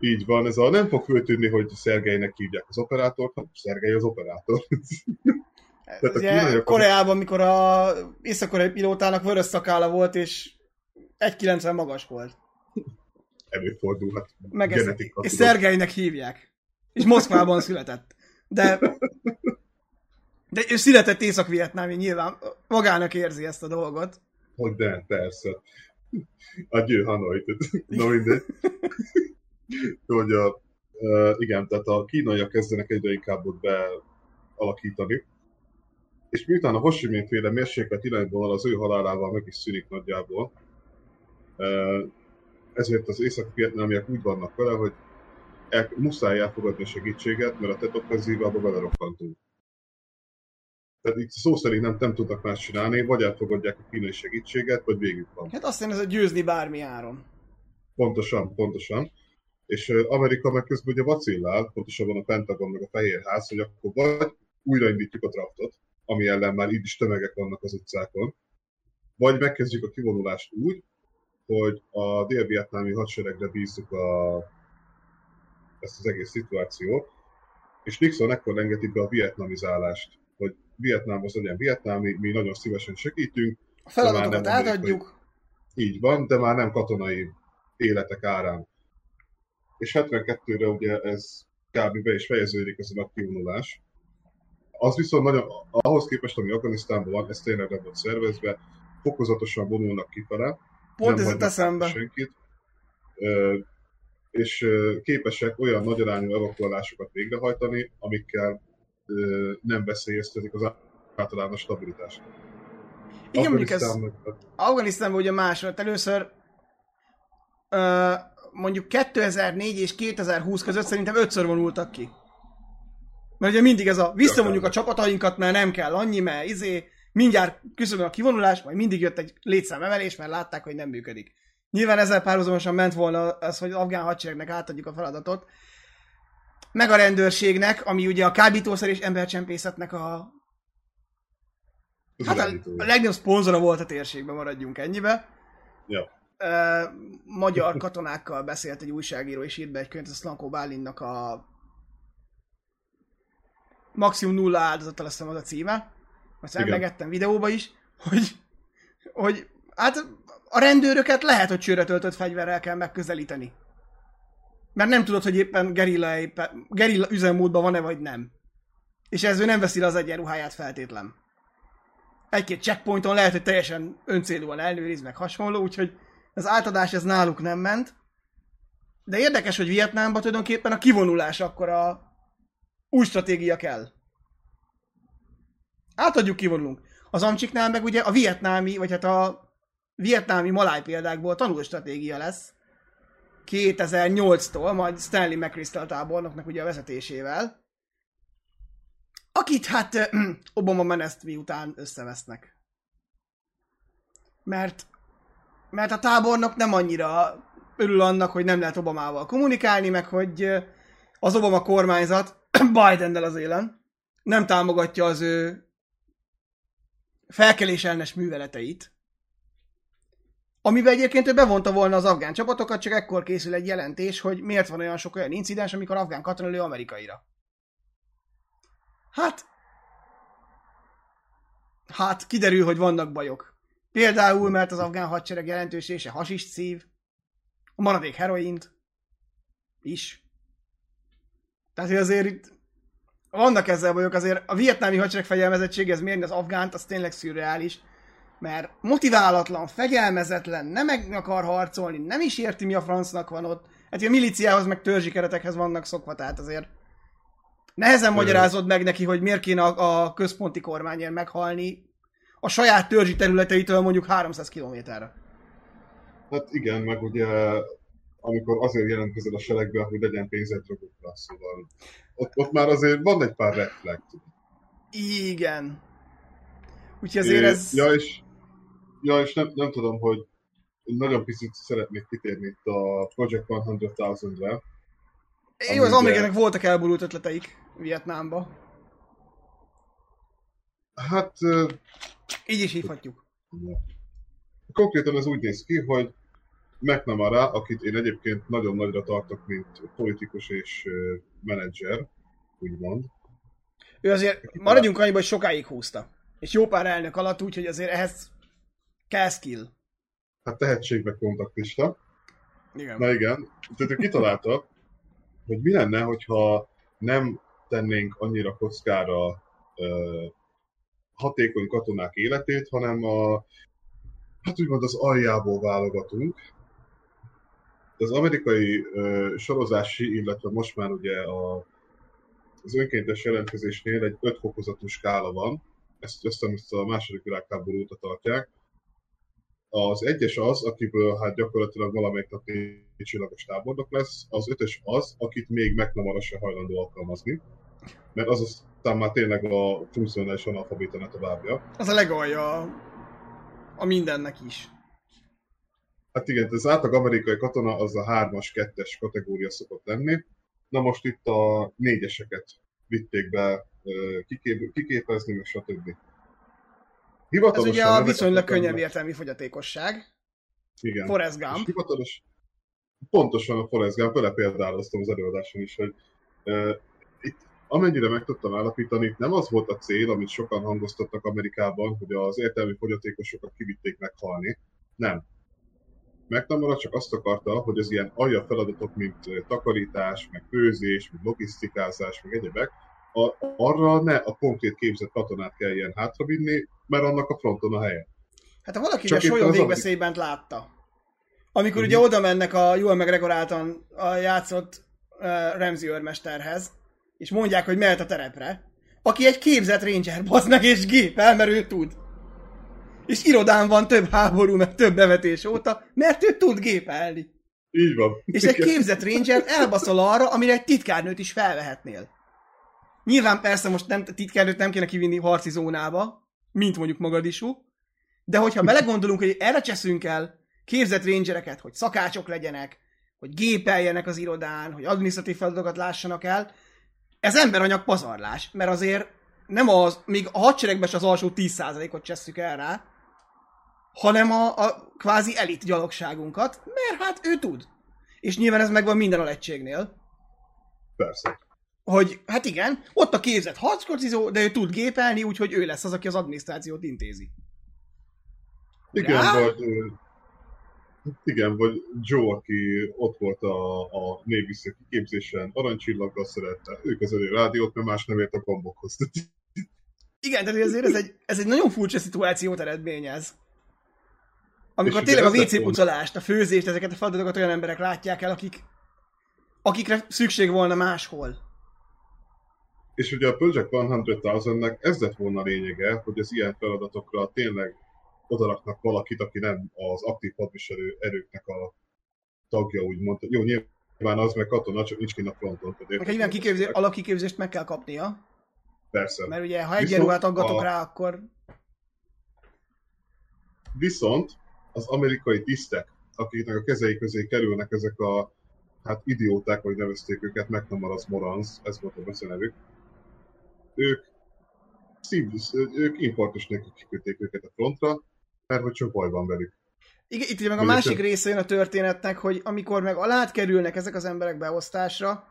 S2: Így van, ez a nem fog föltűnni, hogy Szergeinek hívják az operátort, hanem Szergei az operátor.
S1: Tehát Ugye, a Koreában, mikor a észak pilótának vörös szakála volt, és 1,90 magas volt.
S2: Előfordulhat.
S1: Meg ez, és Szergeinek hívják. És Moszkvában született. De, de ő született Észak-Vietnámi, nyilván magának érzi ezt a dolgot.
S2: Hogy de, persze. Adjő Hanoi. Na mindegy. hogy a, uh, igen, tehát a kínaiak kezdenek egyre inkább ott bealakítani és miután a Hosimin féle mérséklet irányvonal az ő halálával meg is szűnik nagyjából, ezért az észak-vietnámiak úgy vannak vele, hogy el, muszáj elfogadni a segítséget, mert a tetoffenzívába belerokkantunk. Tehát itt szó szerint nem, nem tudnak más csinálni, vagy elfogadják a kínai segítséget, vagy végük van.
S1: Hát azt hiszem, ez a győzni bármi áron.
S2: Pontosan, pontosan. És Amerika meg közben ugye vacillál, pontosabban a Pentagon meg a Fehérház, hogy akkor vagy újraindítjuk a draftot, ami ellen már így is tömegek vannak az utcákon, vagy megkezdjük a kivonulást úgy, hogy a dél-vietnámi hadseregre bízzuk a, ezt az egész szituációt, és Nixon ekkor engedi be a vietnamizálást, hogy Vietnám az legyen vietnámi, mi nagyon szívesen segítünk.
S1: A feladatokat átadjuk.
S2: Így van, de már nem katonai életek árán. És 72-re ugye ez kb. be is fejeződik ez a kivonulás, az viszont nagyon, ahhoz képest, ami Afganisztánban van, ez tényleg nem volt szervezve, fokozatosan vonulnak kifele.
S1: Pont ez eszembe. Senkit,
S2: és képesek olyan nagyarányú evakuálásokat végrehajtani, amikkel nem veszélyeztetik az általános stabilitást.
S1: Igen, mondjuk ez Afganisztánban ugye más volt. Először mondjuk 2004 és 2020 között szerintem ötször vonultak ki. Mert ugye mindig ez a visszamondjuk a csapatainkat, mert nem kell annyi, mert izé, mindjárt küszöbön a kivonulás, majd mindig jött egy létszámemelés, mert látták, hogy nem működik. Nyilván ezzel párhuzamosan ment volna az, hogy az afgán hadseregnek átadjuk a feladatot, meg a rendőrségnek, ami ugye a kábítószer és embercsempészetnek a Hát a, a legnagyobb szponzora volt a térségben, maradjunk ennyibe.
S2: Ja.
S1: Uh, magyar <laughs> katonákkal beszélt egy újságíró, és írt be egy könyvet, a Slankó Bálinnak a maximum nulla áldozata lesz az a címe. Azt emlegettem videóba is, hogy, hogy hát a rendőröket lehet, hogy csőre töltött fegyverrel kell megközelíteni. Mert nem tudod, hogy éppen gerilla, éppen, gerilla üzemmódban van-e vagy nem. És ez ő nem veszi le az egyenruháját feltétlen. Egy-két checkpointon lehet, hogy teljesen öncélúan elnőriz, meg hasonló, úgyhogy az átadás ez náluk nem ment. De érdekes, hogy Vietnámban tulajdonképpen a kivonulás akkor a, Új stratégia kell. Átadjuk, kivonulunk. Az Amcsiknál meg ugye a vietnámi, vagy hát a vietnámi maláj példákból tanul stratégia lesz. 2008-tól, majd Stanley McChrystal tábornoknak ugye a vezetésével. Akit hát <clears throat> Obama menesztvi után összevesznek. Mert, mert a tábornok nem annyira örül annak, hogy nem lehet Obamával kommunikálni, meg hogy az Obama kormányzat <clears throat> Bidennel az élen nem támogatja az ő felkelés ellenes műveleteit, amiben egyébként ő bevonta volna az afgán csapatokat, csak ekkor készül egy jelentés, hogy miért van olyan sok olyan incidens, amikor afgán katona lő amerikaira. Hát, hát kiderül, hogy vannak bajok. Például, mert az afgán hadsereg jelentős része hasist szív, a maradék heroint is. Tehát, azért vannak ezzel bajok, azért a vietnámi hadsereg fegyelmezettség, ez mérni az afgánt, az tényleg szürreális. Mert motiválatlan, fegyelmezetlen, nem meg akar harcolni, nem is érti, mi a francnak van ott. Hát a milíciához, meg törzsi keretekhez vannak szokva, tehát azért nehezen
S2: Ö.
S1: magyarázod meg neki, hogy miért kéne a, a központi kormányért meghalni a saját törzsi területeitől mondjuk 300 kilométerre.
S2: Hát igen, meg ugye amikor azért jelentkezel a seregbe, hogy legyen pénzed drogokra, szóval ott, ott már azért van egy pár tudod.
S1: Igen. Úgyhogy azért ez...
S2: Ja, és, ja, és nem, nem tudom, hogy nagyon picit szeretnék kitérni itt a Project 100,000-re.
S1: Jó, az
S2: ugye-
S1: amerikának voltak elborult ötleteik Vietnámba.
S2: Hát
S1: Így is hívhatjuk.
S2: konkrétan ez úgy néz ki, hogy McNamara, akit én egyébként nagyon nagyra tartok, mint politikus és menedzser, úgymond.
S1: Ő azért, maradjunk annyiba, hogy sokáig húzta. És jó pár elnök alatt, úgyhogy azért ehhez kell skill.
S2: Hát tehetségbe kontaktista.
S1: Igen.
S2: Na igen, tehát ő kitalálta, hogy mi lenne, hogyha nem tennénk annyira kockára ö, hatékony katonák életét, hanem a, hát úgymond az aljából válogatunk. Az amerikai ö, sorozási, illetve most már ugye a, az önkéntes jelentkezésnél egy öt fokozatú skála van, ezt, ezt, ezt a második világháború óta tartják, az egyes az, akiből hát gyakorlatilag valamelyik nap csillagos tábornok lesz, az ötös az, akit még McNamara se hajlandó alkalmazni, mert az aztán már tényleg a funkcionális analfabéta ne továbbja.
S1: Az a legalja a, a mindennek is.
S2: Hát igen, az átlag amerikai katona az a hármas, kettes kategória szokott lenni. Na most itt a négyeseket vitték be kikép, kiképezni, meg stb.
S1: Ez
S2: Hivatalosan
S1: ugye a viszonylag könnyebb értelmi fogyatékosság.
S2: Igen.
S1: Forrest
S2: És
S1: Gump.
S2: hivatalos, pontosan a Forrest Gump, vele példáloztam az előadáson is, hogy uh, itt amennyire meg tudtam állapítani, nem az volt a cél, amit sokan hangoztattak Amerikában, hogy az értelmi fogyatékosokat kivitték meghalni. Nem. McNamara csak azt akarta, hogy az ilyen alja feladatok, mint takarítás, meg főzés, meg logisztikázás, meg egyebek, arra ne a konkrét képzett katonát kelljen hátravinni, mert annak a fronton a helye.
S1: Hát ha valaki
S2: Csak
S1: a
S2: éppen
S1: Solyom
S2: az
S1: látta, amikor
S2: Mhm.
S1: ugye oda mennek a Joel McGregor által a játszott uh, Ramsey őrmesterhez, és mondják, hogy mehet a terepre, aki egy képzett ranger, bazd meg, és gépel, mert ő tud. És irodán van több háború, meg több bevetés óta, mert ő tud gépelni.
S2: Így van.
S1: És egy képzett ranger elbaszol arra, amire egy titkárnőt is felvehetnél. Nyilván persze most nem, titkárnőt nem kéne kivinni harci zónába, mint mondjuk Magadisú, de hogyha belegondolunk, hogy erre cseszünk el képzett rangereket, hogy szakácsok legyenek, hogy gépeljenek az irodán, hogy adminisztratív feladatokat lássanak el, ez emberanyag pazarlás, mert azért nem az, még a hadseregben az alsó 10%-ot csesszük el rá, hanem a, a kvázi elit gyalogságunkat, mert hát ő tud. És nyilván ez megvan minden a egységnél,
S2: Persze.
S1: hogy hát igen, ott a képzett harckocizó, de ő tud gépelni, úgyhogy ő lesz az, aki az adminisztrációt intézi.
S2: Igen,
S1: Rá?
S2: vagy, ö, igen, vagy Joe, aki ott volt a, a névisze kiképzésen, aranycsillaggal szerette, ők az elő rádiót, mert más nem ért a gombokhoz.
S1: Igen, de azért ez egy, ez egy nagyon furcsa szituációt eredményez. Amikor
S2: És
S1: tényleg a WC pucolást, a főzést, ezeket a feladatokat olyan emberek látják el, akik, akikre szükség volna máshol.
S2: És ugye a Project 100-nek ez lett volna a lényege, hogy az ilyen feladatokra tényleg odaraknak valakit, aki nem az aktív hadviselő erőknek a tagja, úgymond. Jó, nyilván az meg katona, csak nincs kint a fronton.
S1: Meg egy ilyen kiképzés, alapkiképzést meg kell kapnia.
S2: Persze.
S1: Mert ugye, ha egyenruhát aggatok a... rá, akkor...
S2: Viszont az amerikai tisztek, akiknek a kezei közé kerülnek ezek a hát idióták, hogy nevezték őket, McNamara Morans, ez volt a beszélevük, ők szívvisz, ők importos nélkül kiküldték őket a frontra, mert hogy csak baj van velük.
S1: Igen, itt meg a másik része jön a történetnek, hogy amikor meg alát kerülnek ezek az emberek beosztásra,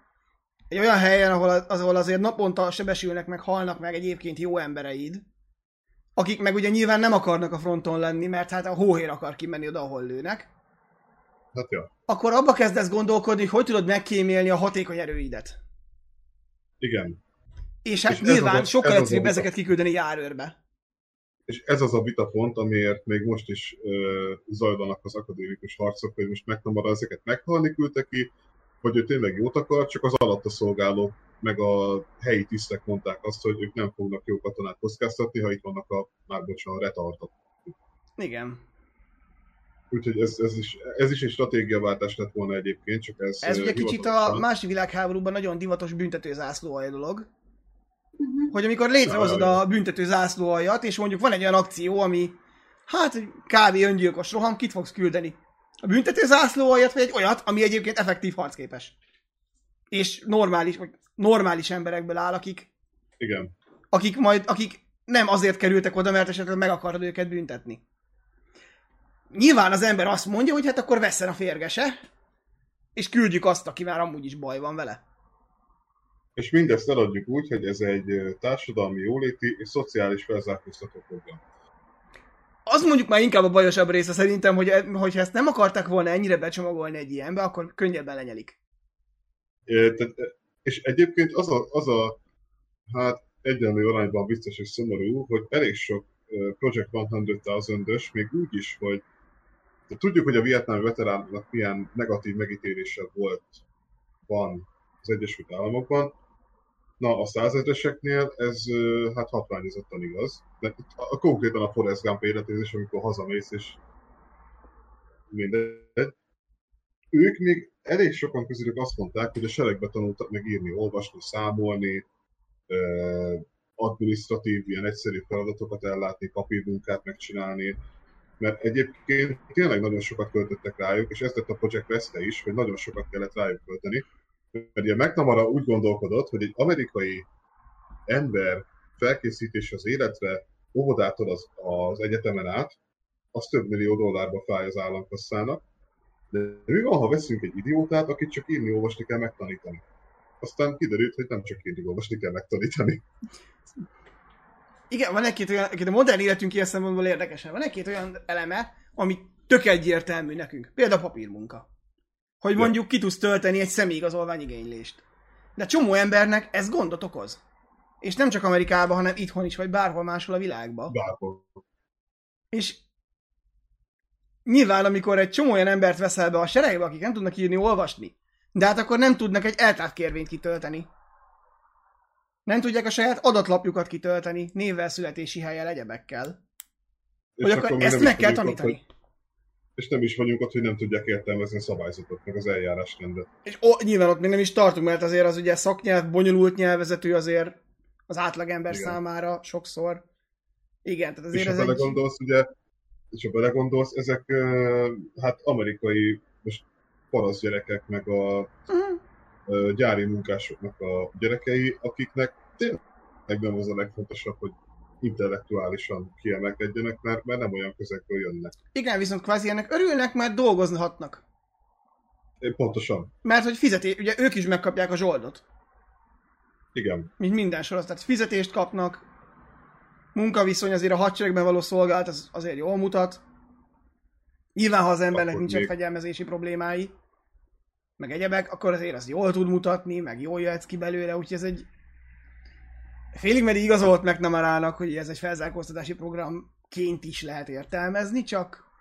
S1: egy olyan helyen, ahol, az, ahol azért naponta sebesülnek, meg halnak meg egyébként jó embereid, akik meg ugye nyilván nem akarnak a fronton lenni, mert hát a hóhér akar kimenni oda, ahol lőnek.
S2: Hát ja.
S1: Akkor abba kezdesz gondolkodni, hogy hogy tudod megkémélni a hatékony erőidet.
S2: Igen.
S1: És hát és nyilván a, sokkal egyszerűbb ezeket kiküldeni járőrbe.
S2: És ez az a vitapont, amiért még most is ö, zajlanak az akadémikus harcok, hogy most megtamara ezeket meghalni küldte ki, hogy ő tényleg jót akar, csak az alatta szolgáló, meg a helyi tisztek mondták azt, hogy ők nem fognak jó katonát kockáztatni, ha itt vannak a, már bocsánat, a retardok.
S1: Igen.
S2: Úgyhogy ez, ez, is, ez is egy stratégiaváltás lett volna egyébként, csak ez...
S1: Ez ugye kicsit a másik világháborúban nagyon divatos büntető zászlóalja dolog. Uh-huh. Hogy amikor létrehozod a büntető zászlóaljat, és mondjuk van egy olyan akció, ami hát kb. öngyilkos roham, kit fogsz küldeni? A büntető zászlóaljat, vagy egy olyat, ami egyébként effektív harcképes. És normális, vagy normális emberekből áll, akik...
S2: Igen.
S1: Akik majd, akik nem azért kerültek oda, mert esetleg meg akarod őket büntetni nyilván az ember azt mondja, hogy hát akkor veszen a férgese, és küldjük azt, aki már amúgy is baj van vele.
S2: És mindezt eladjuk úgy, hogy ez egy társadalmi jóléti és szociális felzárkóztató program.
S1: Az mondjuk már inkább a bajosabb része szerintem, hogy e- hogyha ezt nem akarták volna ennyire becsomagolni egy ilyenbe, akkor könnyebben lenyelik.
S2: Tehát, és egyébként az a, az a hát egyenlő arányban biztos és szomorú, hogy elég sok Project 100-ös, még úgy is, hogy de tudjuk, hogy a vietnámi veteránoknak milyen negatív megítélése volt, van az Egyesült Államokban. Na, a százezreseknél ez hát hatványozottan igaz. De a, konkrétan a Forrest Gump életézés, amikor hazamész, és mindegy. Ők még elég sokan közülük azt mondták, hogy a seregbe tanultak meg írni, olvasni, számolni, administratív, ilyen egyszerű feladatokat ellátni, papírmunkát megcsinálni, mert egyébként tényleg nagyon sokat költöttek rájuk, és ez lett a Project Veste is, hogy nagyon sokat kellett rájuk költeni. Mert ugye McNamara úgy gondolkodott, hogy egy amerikai ember felkészítés az életre óvodától az, az egyetemen át, az több millió dollárba fáj az államkasszának. De mi van, ha veszünk egy idiótát, akit csak írni, olvasni kell megtanítani? Aztán kiderült, hogy nem csak írni, olvasni kell megtanítani.
S1: Igen, van egy-két olyan, a modern életünk ilyen szempontból érdekesen, van egy-két olyan eleme, ami tök egyértelmű nekünk. Például a papírmunka. Hogy mondjuk ki tudsz tölteni egy személyigazolvány igénylést. De csomó embernek ez gondot okoz. És nem csak Amerikában, hanem itthon is, vagy bárhol máshol a világban.
S2: Bárhol.
S1: És nyilván, amikor egy csomó olyan embert veszel be a seregbe, akik nem tudnak írni, olvasni, de hát akkor nem tudnak egy eltárt kérvényt kitölteni. Nem tudják a saját adatlapjukat kitölteni, névvel, születési helyen, egyebekkel. Hogy akkor, akkor ezt meg kell tanítani. Ott, hogy,
S2: és nem is vagyunk ott, hogy nem tudják értelmezni a szabályzatot, meg az eljárásrendet.
S1: És ó, nyilván ott még nem is tartunk, mert azért az ugye szaknyelv, bonyolult nyelvezetű azért az átlagember Igen. számára sokszor. Igen, tehát azért
S2: és
S1: ez
S2: ha egy... ugye, és ha belegondolsz, ezek hát amerikai, most parasz gyerekek, meg a uh-huh gyári munkásoknak a gyerekei, akiknek tényleg nem az a legfontosabb, hogy intellektuálisan kiemelkedjenek, mert, mert nem olyan közegből jönnek.
S1: Igen, viszont kvázi ennek örülnek, mert dolgozhatnak.
S2: Pontosan.
S1: Mert hogy fizeti, ugye ők is megkapják a zsoldot.
S2: Igen.
S1: Mint minden sorozat, tehát fizetést kapnak, munkaviszony azért a hadseregben való szolgált, az azért jól mutat. Nyilván, ha az embernek Akkor nincsen még... fegyelmezési problémái meg egyebek, akkor azért az jól tud mutatni, meg jól jöhetsz ki belőle, úgyhogy ez egy félig meddig igazolt McNamara-nak, hogy ez egy felzárkóztatási programként is lehet értelmezni, csak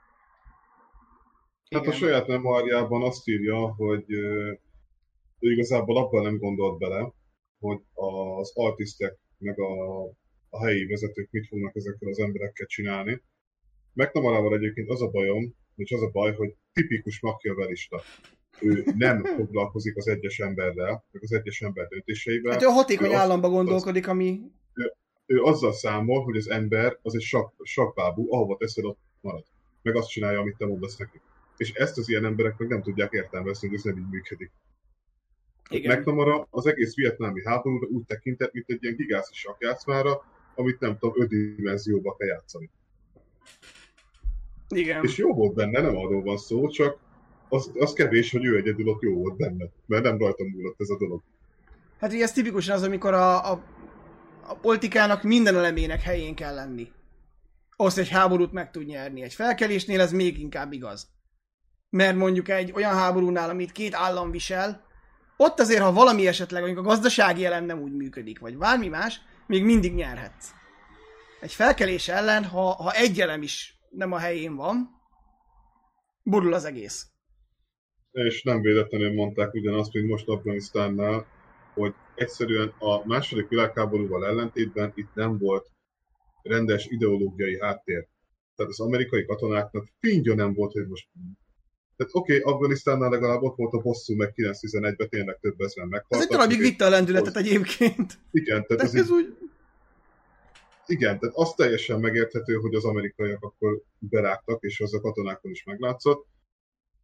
S2: Hát a saját memóriában azt írja, hogy ő igazából abban nem gondolt bele, hogy az artistek meg a, a helyi vezetők mit fognak ezekkel az emberekkel csinálni. McNamarával egyébként az a bajom, és az a baj, hogy tipikus machiavellista. Ő nem <laughs> foglalkozik az egyes emberrel, meg az egyes ember döntéseivel.
S1: Hát ő a hatékony
S2: Ő
S1: államba gondolkodik, ami...
S2: ő azzal számol, hogy az ember az egy sak, sakbábú, ahova teszed, ott marad. Meg azt csinálja, amit te mondasz neki. És ezt az ilyen emberek meg nem tudják értelmezni, hogy ez nem így működik.
S1: Igen.
S2: McNamara az egész vietnámi háborúra úgy tekintett, mint egy ilyen gigászi sakjátszmára, amit nem tudom, öt dimenzióba kell játszani.
S1: Igen.
S2: És jó volt benne, nem arról van szó, csak az, az kevés, hogy ő egyedül ott jó volt benne, mert nem rajtam múlott ez a dolog.
S1: Hát ugye ez tipikusan az, amikor a, a, a politikának minden elemének helyén kell lenni. Ahhoz, egy háborút meg tud nyerni. Egy felkelésnél ez még inkább igaz. Mert mondjuk egy olyan háborúnál, amit két állam visel, ott azért, ha valami esetleg, mondjuk a gazdasági elem nem úgy működik, vagy bármi más, még mindig nyerhetsz. Egy felkelés ellen, ha, ha egy elem is nem a helyén van, borul az egész.
S2: És nem véletlenül mondták ugyanazt, mint most Afganisztánnál, hogy egyszerűen a második világháborúval ellentétben itt nem volt rendes ideológiai háttér. Tehát az amerikai katonáknak fingja nem volt, hogy most... Tehát oké, okay, Afganisztánnál legalább ott volt a bosszú, meg 911-ben tényleg több ezeren
S1: Ez
S2: meghaltak.
S1: egy darabig vitte a lendületet egyébként.
S2: Igen, tehát
S1: De
S2: ez
S1: ez
S2: így,
S1: úgy...
S2: igen, tehát az teljesen megérthető, hogy az amerikaiak akkor berágtak, és az a katonákon is meglátszott.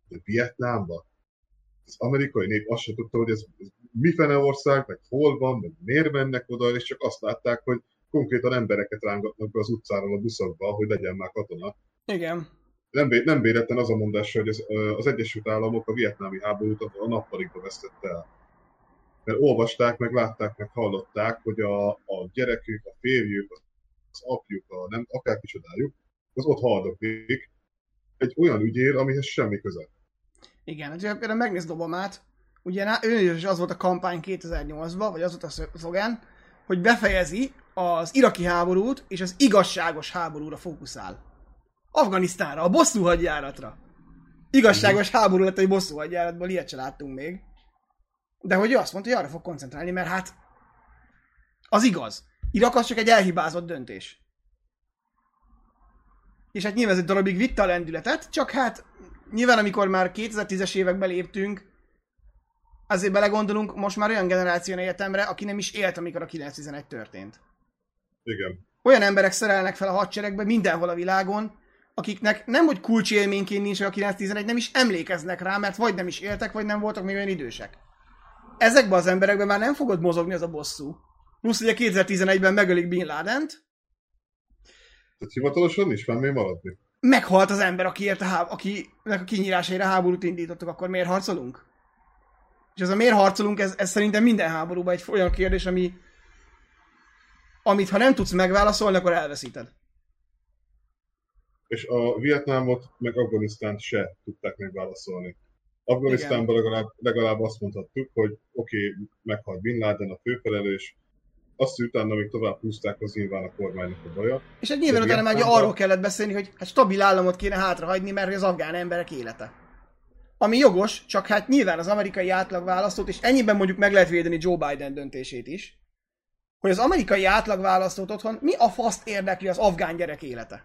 S2: De Vietnámban az amerikai nép azt se tudta, hogy ez, ez mi fene ország, meg hol van, meg miért mennek oda, és csak azt látták, hogy konkrétan embereket rángatnak be az utcáról a buszokba, hogy legyen már katona.
S1: Igen.
S2: Nem, nem véletlen az a mondás, hogy az, az Egyesült Államok a vietnámi háborút a nappalikba vesztette el. Mert olvasták, meg látták, meg hallották, hogy a, a gyerekük, a férjük, az apjuk, a nem, akár kicsodájuk, az ott haldoklik egy olyan ügyér, amihez semmi köze.
S1: Igen, hát például megnézd Obamát, ugye ő is az volt a kampány 2008-ban, vagy az volt a szlogán, hogy befejezi az iraki háborút, és az igazságos háborúra fókuszál. Afganisztánra, a bosszú hadjáratra. Igazságos háború lett egy bosszú hadjáratból, ilyet se láttunk még. De hogy ő azt mondta, hogy arra fog koncentrálni, mert hát az igaz. Irak az csak egy elhibázott döntés. És hát nyilván ez egy darabig vitte a lendületet, csak hát nyilván amikor már 2010-es évekbe léptünk, azért belegondolunk, most már olyan generáción egyetemre, aki nem is élt, amikor a 911 történt.
S2: Igen.
S1: Olyan emberek szerelnek fel a hadseregbe mindenhol a világon, akiknek nem hogy kulcsélményként nincs a 911, nem is emlékeznek rá, mert vagy nem is éltek, vagy nem voltak még olyan idősek. Ezekben az emberekben már nem fogod mozogni az a bosszú. Plusz ugye 2011-ben megölik Bin Ladent,
S2: Tehát hivatalosan is fenn még maradni.
S1: meghalt az ember, akiért a háb- akinek a kinyírásaira háborút indítottak, akkor miért harcolunk? És ez a miért harcolunk, ez, ez szerintem minden háborúban egy olyan kérdés, ami amit ha nem tudsz megválaszolni, akkor elveszíted.
S2: És a Vietnámot, meg Afganisztánt se tudták megválaszolni. Afganisztánban legalább, legalább azt mondhattuk, hogy oké, okay, meghalt Bin Laden, a főfelelős, azt hogy utána még tovább húzták, az nyilván a kormánynak a baja.
S1: És egy nyilván utána már arról kellett beszélni, hogy hát stabil államot kéne hátrahagyni, mert az afgán emberek élete. Ami jogos, csak hát nyilván az amerikai átlagválasztót, és ennyiben mondjuk meg lehet védeni Joe Biden döntését is, hogy az amerikai átlagválasztót otthon mi a faszt érdekli az afgán gyerek élete.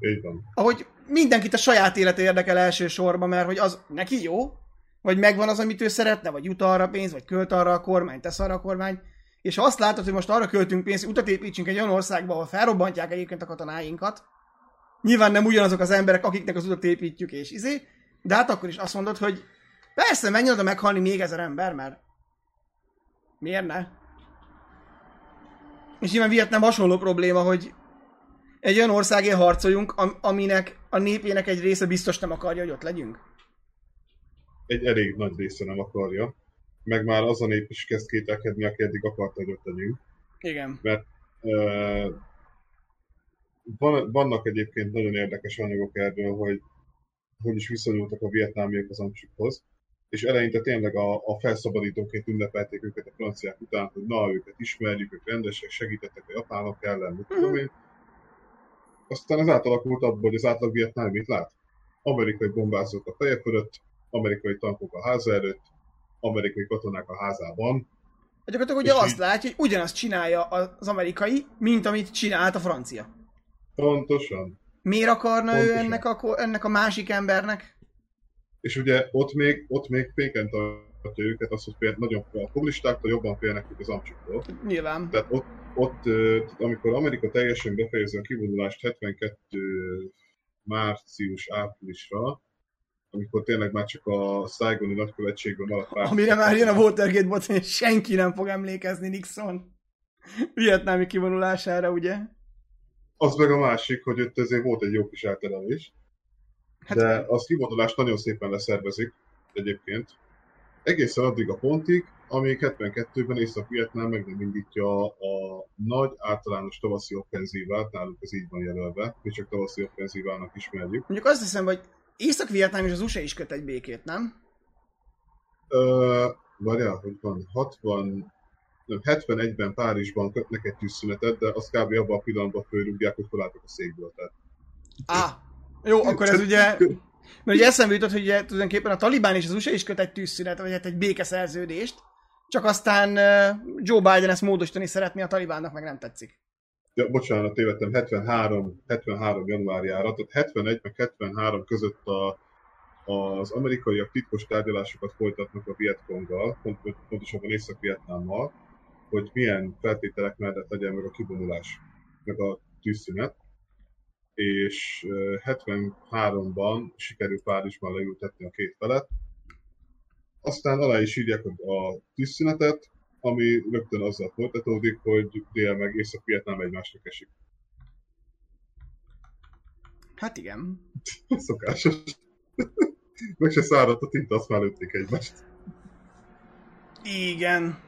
S2: Így van.
S1: Ahogy mindenkit a saját élete érdekel elsősorban, mert hogy az neki jó, vagy megvan az, amit ő szeretne, vagy jut arra pénz, vagy költ arra a kormány, tesz arra a kormány, és ha azt látod, hogy most arra költünk pénzt, hogy utat építsünk egy olyan országba, ahol felrobbantják egyébként a katonáinkat, nyilván nem ugyanazok az emberek, akiknek az utat építjük, és izé, de hát akkor is azt mondod, hogy persze, menjen oda meghalni még ezer ember, mert miért ne? És nyilván Vietnám hasonló probléma, hogy egy olyan országért harcoljunk, am- aminek a népének egy része biztos nem akarja, hogy ott legyünk.
S2: Egy elég nagy része nem akarja. Meg már az a nép is kezd kételkedni, aki eddig akarta, hogy ott legyünk.
S1: Igen.
S2: Ö, van, vannak egyébként nagyon érdekes anyagok erről, hogy hogy is viszonyultak a vietnámiak az amcsikhoz, és eleinte tényleg a, a felszabadítóként ünnepelték őket a franciák után, hogy na, őket ismerjük, ők rendesek, segítettek a japánok ellen, mit tudom én. Aztán ez átalakult abból, hogy az átlag vietnám mit lát. Amerikai bombázók a feje fölött, amerikai tankok a háza előtt, amerikai katonák a házában,
S1: Gyakorlatilag ugye azt
S2: így-
S1: látja, hogy ugyanazt csinálja az amerikai, mint amit csinált a francia.
S2: Pontosan.
S1: Miért akarna ő
S2: Pontosan.
S1: ennek a, ennek a másik embernek?
S2: És ugye ott még, ott még féken tartja őket az, hogy például nagyon a kommunistáktól jobban félnek, mint az amcsiktól.
S1: Nyilván.
S2: Tehát ott, ott, amikor Amerika teljesen befejezi a kivonulást 72 március-áprilisra, amikor tényleg már csak a Saigoni nagykövetségben maradt pár...
S1: Amire már jön a Watergate botrány, senki nem fog emlékezni Nixon vietnámi kivonulására, ugye?
S2: Az meg a másik, hogy ott ezért volt egy jó kis elterelés.
S1: Hát-
S2: de az kivonulást nagyon szépen leszervezik egyébként. Egészen addig a pontig, amíg 72-ben Észak-Vietnám meg nem indítja a nagy általános tavaszi offenzívát, náluk ez így van jelölve, mi csak tavaszi offenzívának ismerjük.
S1: Mondjuk azt hiszem, hogy Észak-Vietnám és az USA is köt egy békét, nem?
S2: Ö, várjál, hogy van, 60, nem, 71-ben Párizsban kötnek egy tűzszünetet, de azt kb. abban a pillanatban fölrúgják, hogy felálltak a székből. Tehát
S1: Á, jó, akkor ez ugye... Mert ugye eszembe jutott, hogy ugye tulajdonképpen a Talibán és az USA is köt egy tűzszünet, vagy hát egy békeszerződést, csak aztán Joe Biden ezt módosítani szeretné, a Talibánnak meg nem tetszik.
S2: Ja, bocsánat, tévedtem, 73, 73 januárjára, tehát 71 meg 73 között a, az amerikaiak titkos tárgyalásokat folytatnak a Vietkonggal, pont, pontosabban Észak-Vietnámmal, hogy milyen feltételek mellett legyen meg a kivonulás, meg a tűzszünet. És ö, 73-ban sikerül Párizsban leültetni a két felet. Aztán alá is írják a a tűzszünetet, ami rögtön azzal folytatódik, hogy Dél meg Észak-Vietnám egymásnak esik.
S1: Hát igen. <laughs>
S2: Szokásos. <laughs> meg se száradt a tinta, azt már lőtték egymást.
S1: Igen.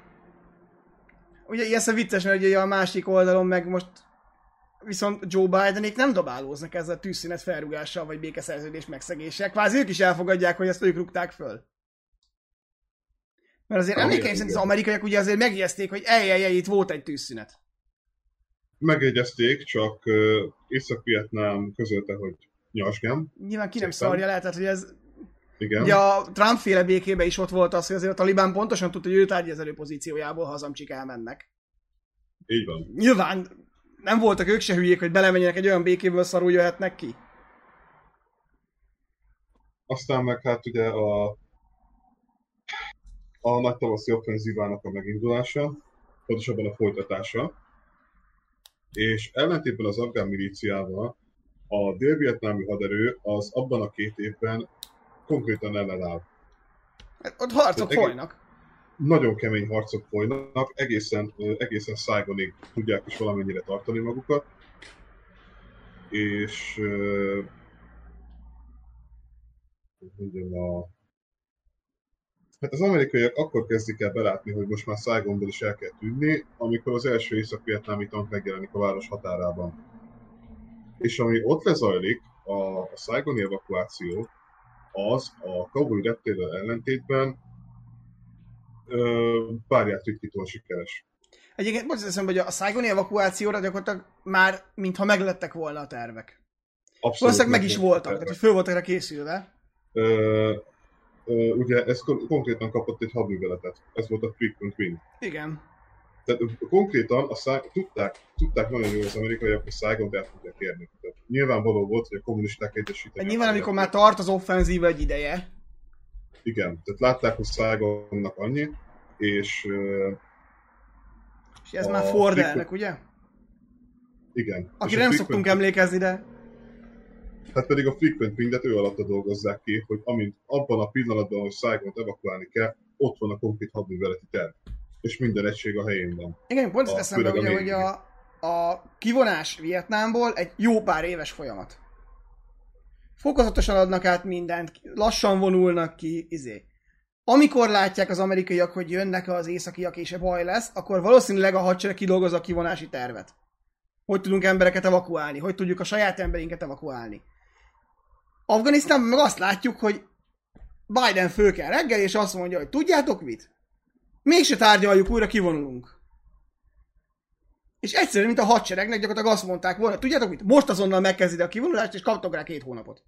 S1: Ugye ilyen szem vicces, mert ugye a másik oldalon meg most viszont Joe Bidenék nem dobálóznak ezzel a tűzszünet felrugással, vagy békeszerződés megszegéssel. Kvázi ők is elfogadják, hogy ezt ők rúgták föl. Mert azért emlékeim szerint az amerikaiak ugye azért megjegyezték, hogy ej, itt volt egy tűzszünet.
S2: Megjegyezték, csak ö, Észak-Vietnám közölte, hogy nyasgem.
S1: Nyilván ki nem
S2: Szépen.
S1: szarja le, tehát hogy ez...
S2: Igen.
S1: Ugye a Trump féle békében is ott volt az, hogy azért a Talibán pontosan tudta, hogy ő tárgyaló pozíciójából hazamcsik elmennek.
S2: Így van.
S1: Nyilván nem voltak ők se hülyék, hogy belemenjenek egy olyan békéből szarul jöhetnek ki.
S2: Aztán meg hát ugye a, a nagy tavaszi offenzívának a megindulása, pontosabban a folytatása. És ellentétben az afgán milíciával a dél-vietnámi haderő az abban a két évben konkrétan ellenáll.
S1: Hát Ott harcok
S2: Tehát egész-
S1: folynak.
S2: Nagyon kemény harcok folynak, egészen, egészen Saigonig tudják is valamennyire tartani magukat. És hogy mondjam, a, Hát az amerikaiak akkor kezdik el belátni, hogy most már Saigonból is el kell tűnni, amikor az első észak-vietnámi tank megjelenik a város határában. És ami ott lezajlik, a, a Saigoni evakuáció, az a Kabuli reptérrel ellentétben párját ritkítól sikeres.
S1: Egyébként most eszembe, hogy a Saigoni evakuációra gyakorlatilag már mintha meglettek volna a tervek.
S2: Abszolút
S1: Valószínűleg meg is voltak, tehát hogy föl voltak rá készülve.
S2: Ö, ö, ugye ez kon- konkrétan kapott egy hadműveletet. Ez volt a Frequent Wing.
S1: Igen.
S2: Tehát konkrétan a Sai- tudták, tudták nagyon jól az amerikaiak, hogy Saigont el tudják érni. Tehát nyilvánvaló volt, hogy a kommunisták egyesítenek.
S1: Nyilván, amikor már tart az offenzíva egy ideje,
S2: Igen, tehát látták, hogy Saigonnak annyi, és
S1: és ez már Ford elnök, ugye?
S2: igen. És
S1: Akire
S2: a
S1: nem szoktunk emlékezni, de
S2: Hát pedig a frequent windet ő alatta dolgozzák ki, hogy amint abban a pillanatban, hogy Saigont evakuálni kell, ott van a konkrét hadműveleti terv. És minden egység a helyén van.
S1: igen, pont ezt eszembe, ugye, hogy a, a kivonás Vietnámból egy jó pár éves folyamat. Fokozatosan adnak át mindent, lassan vonulnak ki, izé. Amikor látják az amerikaiak, hogy jönnek az északiak és baj lesz, akkor valószínűleg a hadsereg kidolgozza a kivonási tervet. Hogy tudunk embereket evakuálni, hogy tudjuk a saját emberinket evakuálni. Afganisztánban meg azt látjuk, hogy Biden föl kell reggel, és azt mondja, hogy tudjátok mit? Mégse tárgyaljuk, újra kivonulunk. És egyszerűen, mint a hadseregnek gyakorlatilag azt mondták volna, tudjátok mit? Most azonnal megkezdi a kivonulást, és kaptok rá két hónapot.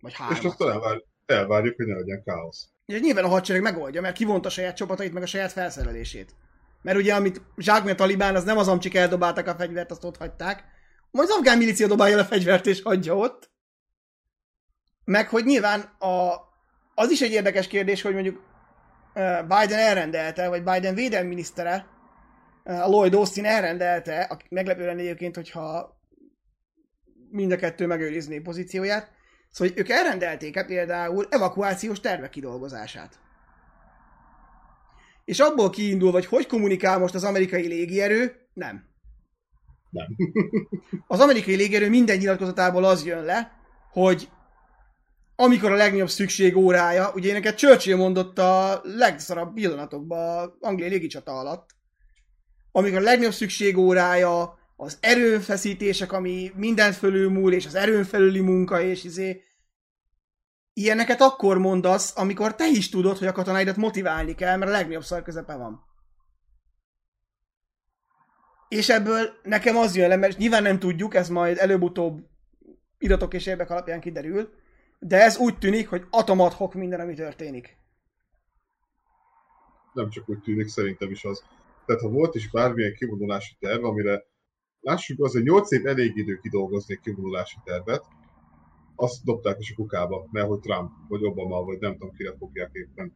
S1: Vagy
S2: És
S1: hármat.
S2: azt elvár, elvárjuk, hogy ne legyen káosz.
S1: Ugye nyilván a hadsereg megoldja, mert kivonta a saját csapatait, meg a saját felszerelését. Mert ugye, amit zsákmi a talibán, az nem az, amcsik eldobáltak a fegyvert, azt ott hagyták. Majd az afgán milícia dobálja le a fegyvert és hagyja ott. Meg, hogy nyilván a, az is egy érdekes kérdés, hogy mondjuk Biden elrendelte, vagy Biden védelmi minisztere, a Lloyd Austin elrendelte, aki meglepő lenne egyébként, hogyha mind a kettő megőrizné pozícióját, szóval ők elrendelték -e például evakuációs tervek kidolgozását. És abból kiindul, hogy hogy kommunikál most az amerikai légierő, nem.
S2: Nem. <laughs>
S1: az amerikai légierő minden nyilatkozatából az jön le, hogy amikor a legnagyobb szükség órája, ugye éneket Churchill mondott a legszarabb pillanatokban angliai légicsata alatt, amikor a legnagyobb szükség órája, az erőfeszítések, ami mindent fölülmúl, és az erőn felüli munka, és izé, ilyeneket akkor mondasz, amikor te is tudod, hogy a katonáidat motiválni kell, mert a legnagyobb szar közepe van. És ebből nekem az jön le, mert nyilván nem tudjuk, ez majd előbb-utóbb iratok és érdek alapján kiderül, de ez úgy tűnik, hogy atomadhok minden, ami történik.
S2: Nem csak úgy tűnik, szerintem is az. Tehát ha volt is bármilyen kivonulási terv, amire lássuk, az, hogy 8 év elég idő kidolgozni egy kivonulási tervet, azt dobták is a kukába, mert hogy Trump, vagy Obama, vagy nem tudom, kire fogják éppen.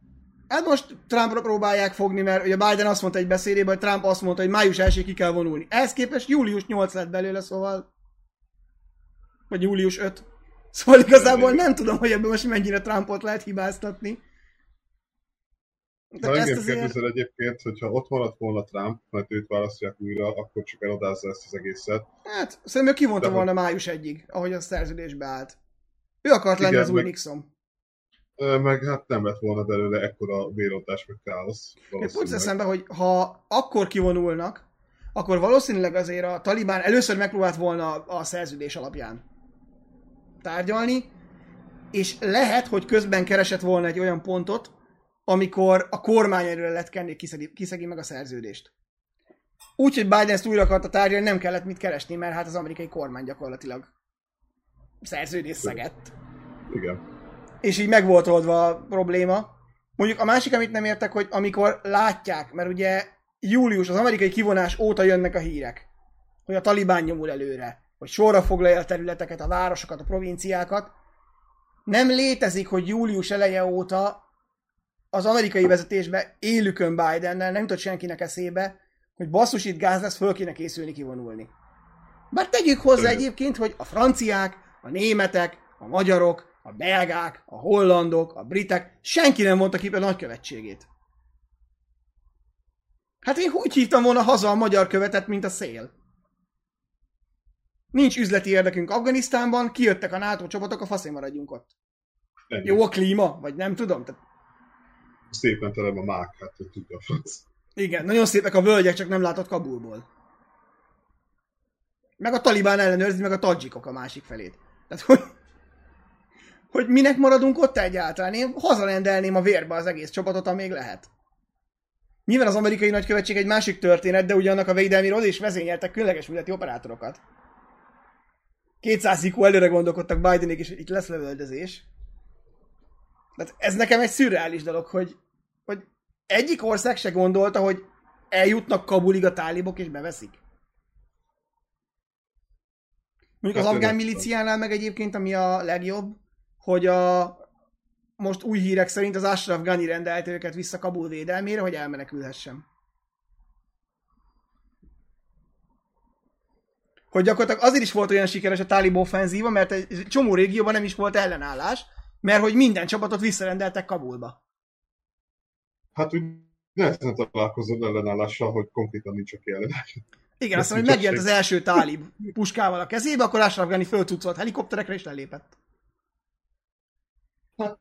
S1: Hát most Trumpra próbálják fogni, mert ugye Biden azt mondta egy beszédében, hogy Trump azt mondta, hogy május 1 ki kell vonulni. Ehhez képest július 8 lett belőle, szóval... Vagy július 5. Szóval igazából nem tudom, hogy ebben most mennyire Trumpot lehet hibáztatni.
S2: De ha engem azért... kérdezel egyébként, hogyha ott maradt volna Trump, mert őt választják újra, akkor csak eladázza ezt az egészet.
S1: Hát, szerintem ő kivonta volna hogy... május egyig, ahogy a szerződésbe állt. Ő akart lenni az új meg... Nixon.
S2: Meg hát nem lett volna belőle ekkora vérontás, meg káosz.
S1: Pont eszembe, hogy ha akkor kivonulnak, akkor valószínűleg azért a Talibán először megpróbált volna a szerződés alapján tárgyalni, és lehet, hogy közben keresett volna egy olyan pontot, amikor a kormány erről lett kenni, kiszegi, kiszegi meg a szerződést. Úgy, hogy Biden ezt újra akarta tárgyalni, nem kellett mit keresni, mert hát az amerikai kormány gyakorlatilag szerződés szegett.
S2: Igen.
S1: És így meg volt oldva a probléma. Mondjuk a másik, amit nem értek, hogy amikor látják, mert ugye július, az amerikai kivonás óta jönnek a hírek, hogy a talibán nyomul előre, hogy sorra foglalja a területeket, a városokat, a provinciákat. Nem létezik, hogy július eleje óta az amerikai vezetésbe élükön Bidennel nem jutott senkinek eszébe, hogy basszus itt gáz lesz, föl kéne készülni kivonulni. Bár tegyük hozzá egyébként, hogy a franciák, a németek, a magyarok, a belgák, a hollandok, a britek, senki nem mondta ki a nagykövetségét. Hát én úgy hívtam volna haza a magyar követet, mint a szél. Nincs üzleti érdekünk Afganisztánban, kijöttek a NATO csapatok, a faszén maradjunk ott. Jó a klíma? Vagy nem tudom. Tehát...
S2: Szépen tele a mák, hát hogy tudja a
S1: Igen, nagyon szépek a völgyek, csak nem látott Kabulból. Meg a talibán ellenőrzi, meg a tadzsikok a másik felét. Tehát, hogy, hogy minek maradunk ott egyáltalán? Én hazarendelném a vérbe az egész csapatot, amíg lehet. Nyilván az amerikai nagykövetség egy másik történet, de ugyanak a védelmi is vezényeltek különleges műleti operátorokat. 200 IQ előre gondolkodtak Bidenék hogy itt lesz lövöldözés. Tehát ez nekem egy szürreális dolog, hogy egyik ország se gondolta, hogy eljutnak Kabulig a tálibok és beveszik. Mondjuk az hát afgán miliciánál meg egyébként, ami a legjobb, hogy a most új hírek szerint az Ashraf Ghani rendelte őket vissza Kabul védelmére, hogy elmenekülhessen. Hogy gyakorlatilag azért is volt olyan sikeres a tálib offenzíva, mert egy csomó régióban nem is volt ellenállás, mert hogy minden csapatot visszarendeltek Kabulba.
S2: Hát úgy nehezen találkozom ellenállással, hogy konkrétan nincs aki ellenállás.
S1: Igen, azt mondom, hogy megjelent az első tálib puskával a kezébe, akkor Ashraf Ghani fölcucolt helikopterekre és lelépett.
S2: Hát...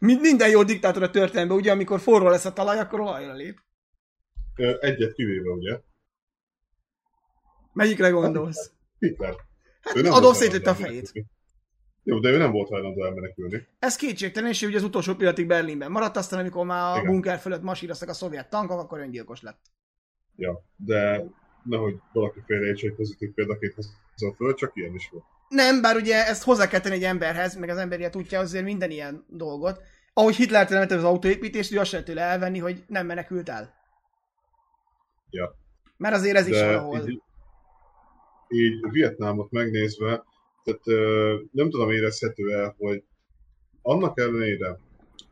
S1: Minden jó diktátor a történelemben, ugye, amikor forró lesz a talaj, akkor olajra lép.
S2: Egyet kivéve, ugye?
S1: Melyikre gondolsz?
S2: Hitler.
S1: Hát Adolf szétlőtte a fejét.
S2: Jó, de ő nem volt hajlandó elmenekülni.
S1: Ez kétségtelen, és ő ugye az utolsó pillanatig Berlinben maradt, aztán amikor már a Igen. bunker fölött masíroztak a szovjet tankok, akkor öngyilkos lett.
S2: Ja, de nehogy valaki félreértse, hogy pozitív példaként hozom föl, csak ilyen is volt.
S1: Nem, bár ugye ezt hozzá kell tenni egy emberhez, meg az ember ilyet tudja azért minden ilyen dolgot. Ahogy Hitler teremtette az autóépítést, ő azt se tőle elvenni, hogy nem menekült el.
S2: Ja.
S1: Mert azért ez is
S2: De
S1: valahol.
S2: így, így Vietnámot megnézve, tehát nem tudom érezhető el, hogy annak ellenére,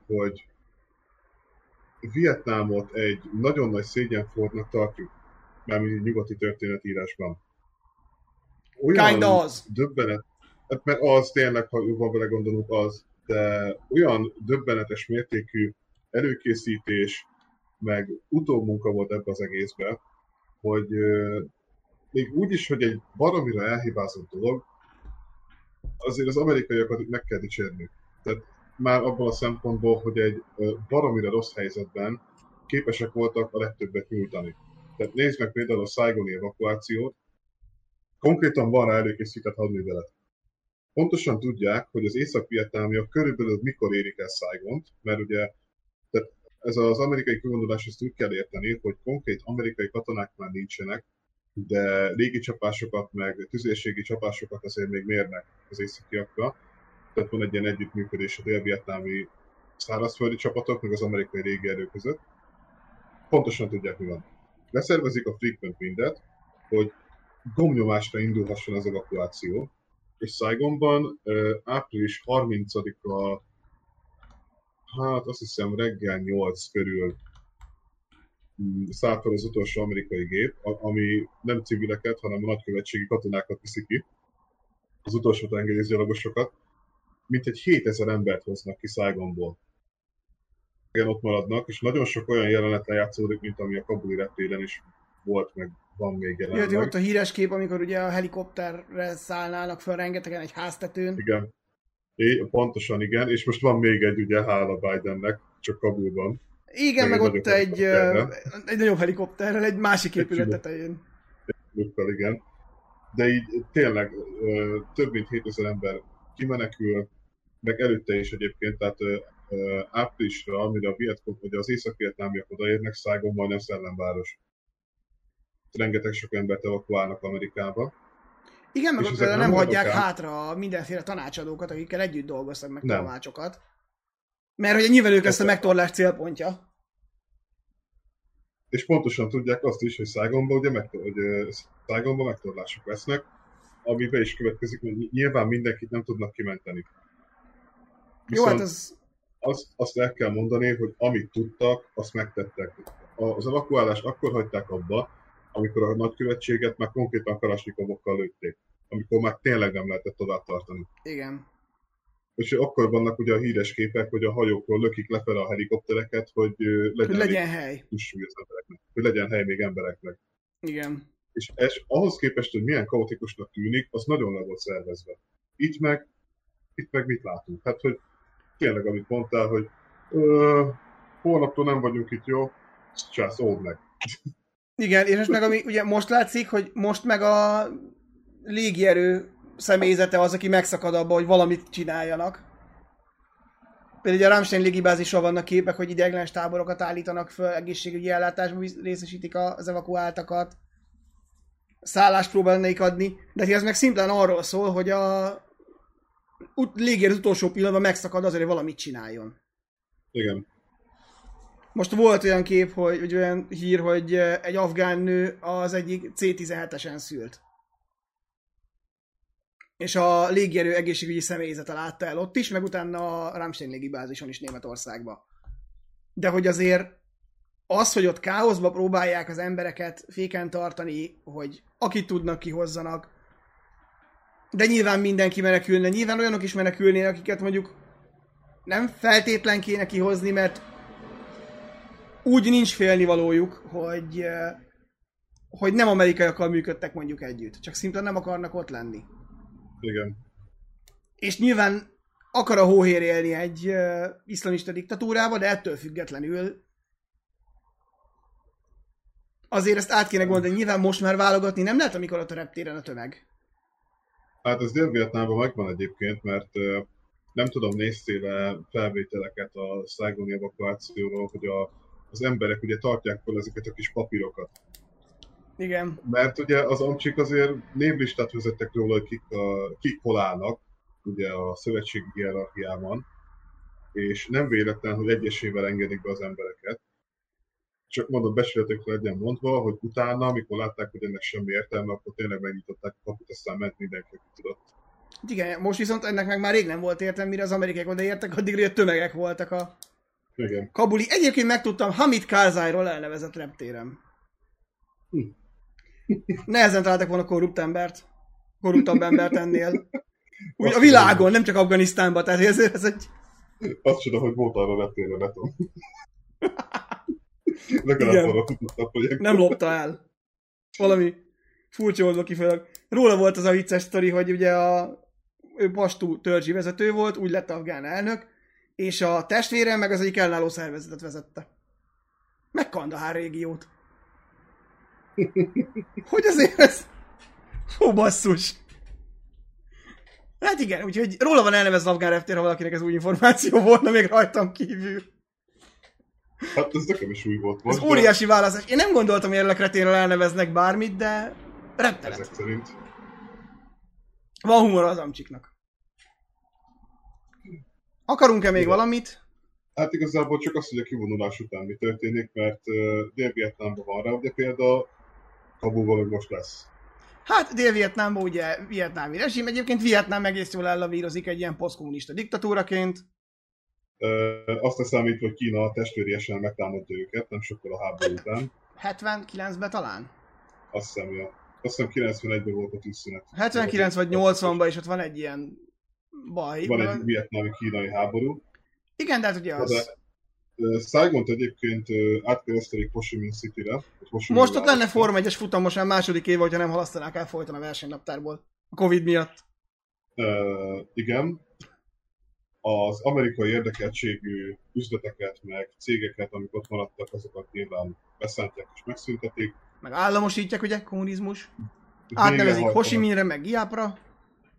S2: hogy Vietnámot egy nagyon nagy szégyenfornak tartjuk, mármint nyugati történetírásban.
S1: Kinda az.
S2: döbbenet, hát mert az tényleg, ha jobban belegondolunk, az, de olyan döbbenetes mértékű előkészítés, meg utómunka volt ebbe az egészbe, hogy ö, még úgy is, hogy egy baromira elhibázott dolog, azért az amerikaiakat meg kell dicsérni. Tehát már abban a szempontból, hogy egy baromira rossz helyzetben képesek voltak a legtöbbet nyújtani. Tehát nézd meg például a Saigoni evakuációt, konkrétan van rá előkészített hadművelet. Pontosan tudják, hogy az észak-vietnámiak körülbelül mikor érik el Saigont, mert ugye tehát ez az amerikai kigondolás ezt úgy kell érteni, hogy konkrét amerikai katonák már nincsenek, de légi csapásokat, meg tüzérségi csapásokat azért még mérnek az északiakra. Tehát van egy ilyen együttműködés a dél-vietnámi szárazföldi csapatok, meg az amerikai régi erő között. Pontosan tudják, mi van. Leszervezik a frequent windet, hogy gomnyomásra indulhasson az evakuáció, és Saigonban április 30-a, hát azt hiszem reggel 8 körül mm, szállt fel az utolsó amerikai gép, ami nem civileket, hanem a nagykövetségi katonákat viszi ki, az utolsó tengerészgyalogosokat, mint egy 7000 embert hoznak ki Saigonból. Igen, ott maradnak, és nagyon sok olyan jelenet lejátszódik, mint ami a Kabuli reptéren is volt, meg van még
S1: Jött
S2: jelenleg.
S1: ott a híres kép, amikor ugye a helikopterre szállnának fel rengetegen egy háztetőn.
S2: Igen. É, pontosan igen, és most van még egy, ugye, hála Bidennek, csak Kabulban.
S1: Igen,
S2: Meg
S1: ott egy, egy nagyobb helikopterrel, egy másik épület tetején.
S2: Igen. De így tényleg több mint 7000 ember kimenekül, meg előtte is egyébként, tehát áprilisra, amire a Vietcong, vagy az észak-vietnámiak odaérnek, Saigon majdnem szellemváros. Rengeteg sok embert evakuálnak Amerikába.
S1: Igen, meg ott
S2: nem
S1: hagyják
S2: el?
S1: hátra mindenféle tanácsadókat, akikkel együtt dolgoztak meg
S2: Nem.
S1: tanácsokat. Mert hogy nyilván ők lesz a megtorlás célpontja.
S2: És pontosan tudják azt is, hogy Saigonban, ugye meg, hogy ö, Saigonban megtorlások lesznek, ami be is következik, hogy nyilván mindenkit nem tudnak kimenteni.
S1: Jó, hát az...
S2: azt, azt el kell mondani, hogy amit tudtak, azt megtettek. Az evakuálást akkor hagyták abba, amikor a nagykövetséget már konkrétan kalasnikovokkal lőtték. Amikor már tényleg nem lehetett tovább tartani.
S1: Igen.
S2: És akkor vannak ugye a híres képek, hogy a hajókról lökik lefele a helikoptereket, hogy ö,
S1: Hogy
S2: legyen,
S1: legyen hely.
S2: legyen hogy legyen hely még embereknek.
S1: Igen.
S2: És ez ahhoz képest, hogy milyen kaotikusnak tűnik, az nagyon le volt szervezve. Itt meg, itt meg mit látunk? Hát, hogy tényleg, amit mondtál, hogy ö, holnaptól nem vagyunk itt, jó? Csász, old meg.
S1: Igen, és most meg ami ugye most látszik, hogy most meg a légierő személyzete az, aki megszakad abba, hogy valamit csináljanak. Például a Rammstein légibázisról vannak képek, hogy ideiglenes táborokat állítanak föl, egészségügyi ellátásban visz- részesítik az evakuáltakat. Szállást próbálnék adni, de ez meg szimplán arról szól, hogy a légierő az utolsó pillanatban megszakad azért, hogy valamit csináljon.
S2: Igen.
S1: Most volt olyan kép, hogy, vagy olyan hír, hogy egy afgán nő az egyik C-17-esen szült. És a légierő egészségügyi személyzete látta el ott is, meg utána a Rammstein légibázison is Németországba. De hogy azért az, hogy ott káoszba próbálják az embereket féken tartani, hogy akit tudnak kihozzanak, de nyilván mindenki menekülne, nyilván olyanok is menekülnének, akiket mondjuk nem feltétlen kéne kihozni, mert úgy nincs félnivalójuk, hogy, eh, hogy nem amerikaiakkal működtek mondjuk együtt, csak szimplán nem akarnak ott lenni.
S2: Igen.
S1: És nyilván akar a hóhér élni egy uh, iszlamista diktatúrába, de ettől függetlenül azért ezt át kéne gondolni, nyilván most már válogatni nem lehet, amikor ott a reptéren a tömeg.
S2: Hát ez Dél-Vietnámban megvan egyébként, mert ö, nem tudom, néztél felvételeket a Saigoni evakuációról, hogy a, az emberek ugye tartják fel ezeket a kis papírokat.
S1: Igen.
S2: Mert ugye az amcsik azért névlistát vezettek róla, hogy kik, a, kik hol állnak, ugye a szövetségi hierarchiában, és nem véletlen, hogy egyesével engedik be az embereket. Csak mondom, besületekre legyen mondva, hogy utána, amikor látták, hogy ennek semmi értelme, akkor tényleg megnyitották a kaput, aztán ment mindenki, aki tudott.
S1: Igen, most viszont ennek meg már rég nem volt értelme, mire az amerikaiak odaértek, addigra tömegek voltak a
S2: Igen.
S1: Kabuli. Egyébként megtudtam, Hamid Karzairól elnevezett reptéren.
S2: Hm.
S1: Nehezen találtak volna korrupt embert. Korruptabb embert ennél. Úgy a világon, nem csak Afganisztánban, tehát ezért ez egy...
S2: Azt csoda, hogy volt arra reptére. Legalább arra tudott a projekt.
S1: Nem lopta el. Valami furcsa oldva kifejezőleg. Róla volt az a vicces sztori, hogy ugye a ő pastú törzsi vezető volt, úgy lett afgán elnök, és a testvére meg az egyik ellenálló szervezetet vezette. Meg Kandahár régiót. Hogy azért ez... Hú, basszus. Hát igen, úgyhogy róla van elnevezve afgán reptér, ha valakinek ez új információ volna még rajtam kívül.
S2: Hát ez nekem is új volt
S1: Ez
S2: most. de
S1: óriási választás. Én nem gondoltam, hogy erre kreténről elneveznek bármit, de repteret.
S2: Ezek szerint.
S1: Van humor az amcsiknak. Akarunk-e még
S2: Igen.
S1: valamit?
S2: Hát igazából csak az, hogy a kivonulás után mi történik, mert uh, Dél-Vietnámban van rá, ugye például Most lesz.
S1: Hát Dél-Vietnámban ugye vietnámi rezsim, egyébként Vietnám egész jól ellavírozik egy ilyen posztkommunista diktatúraként.
S2: Uh, azt a számít, hogy Kína testvériesen megtámadja őket, nem sokkal a háború után.
S1: 79-ben talán.
S2: Azt hiszem, ja. Azt hiszem 91-ben volt a tűzszünet.
S1: 79 vagy 80-ban, és ott van egy ilyen baj.
S2: Van egy vietnámi-kínai háború.
S1: Igen, de hát ugye az...
S2: De Saigont egyébként átkeresztelik Ho Chi Minh City-re.
S1: Most ott lenne. Forma 1-es futam most már második éve, hogyha nem halasztanák el folyton a versenynaptárból. A Covid miatt.
S2: Uh, igen. Az amerikai érdekeltségű üzleteket, meg cégeket, amik ott maradtak, azokat nyilván beszántják és megszüntetik.
S1: Meg államosítják, ugye, kommunizmus. Átnevezik Ho Chi
S2: Végrehajtanak-
S1: Minhre, meg Giapra.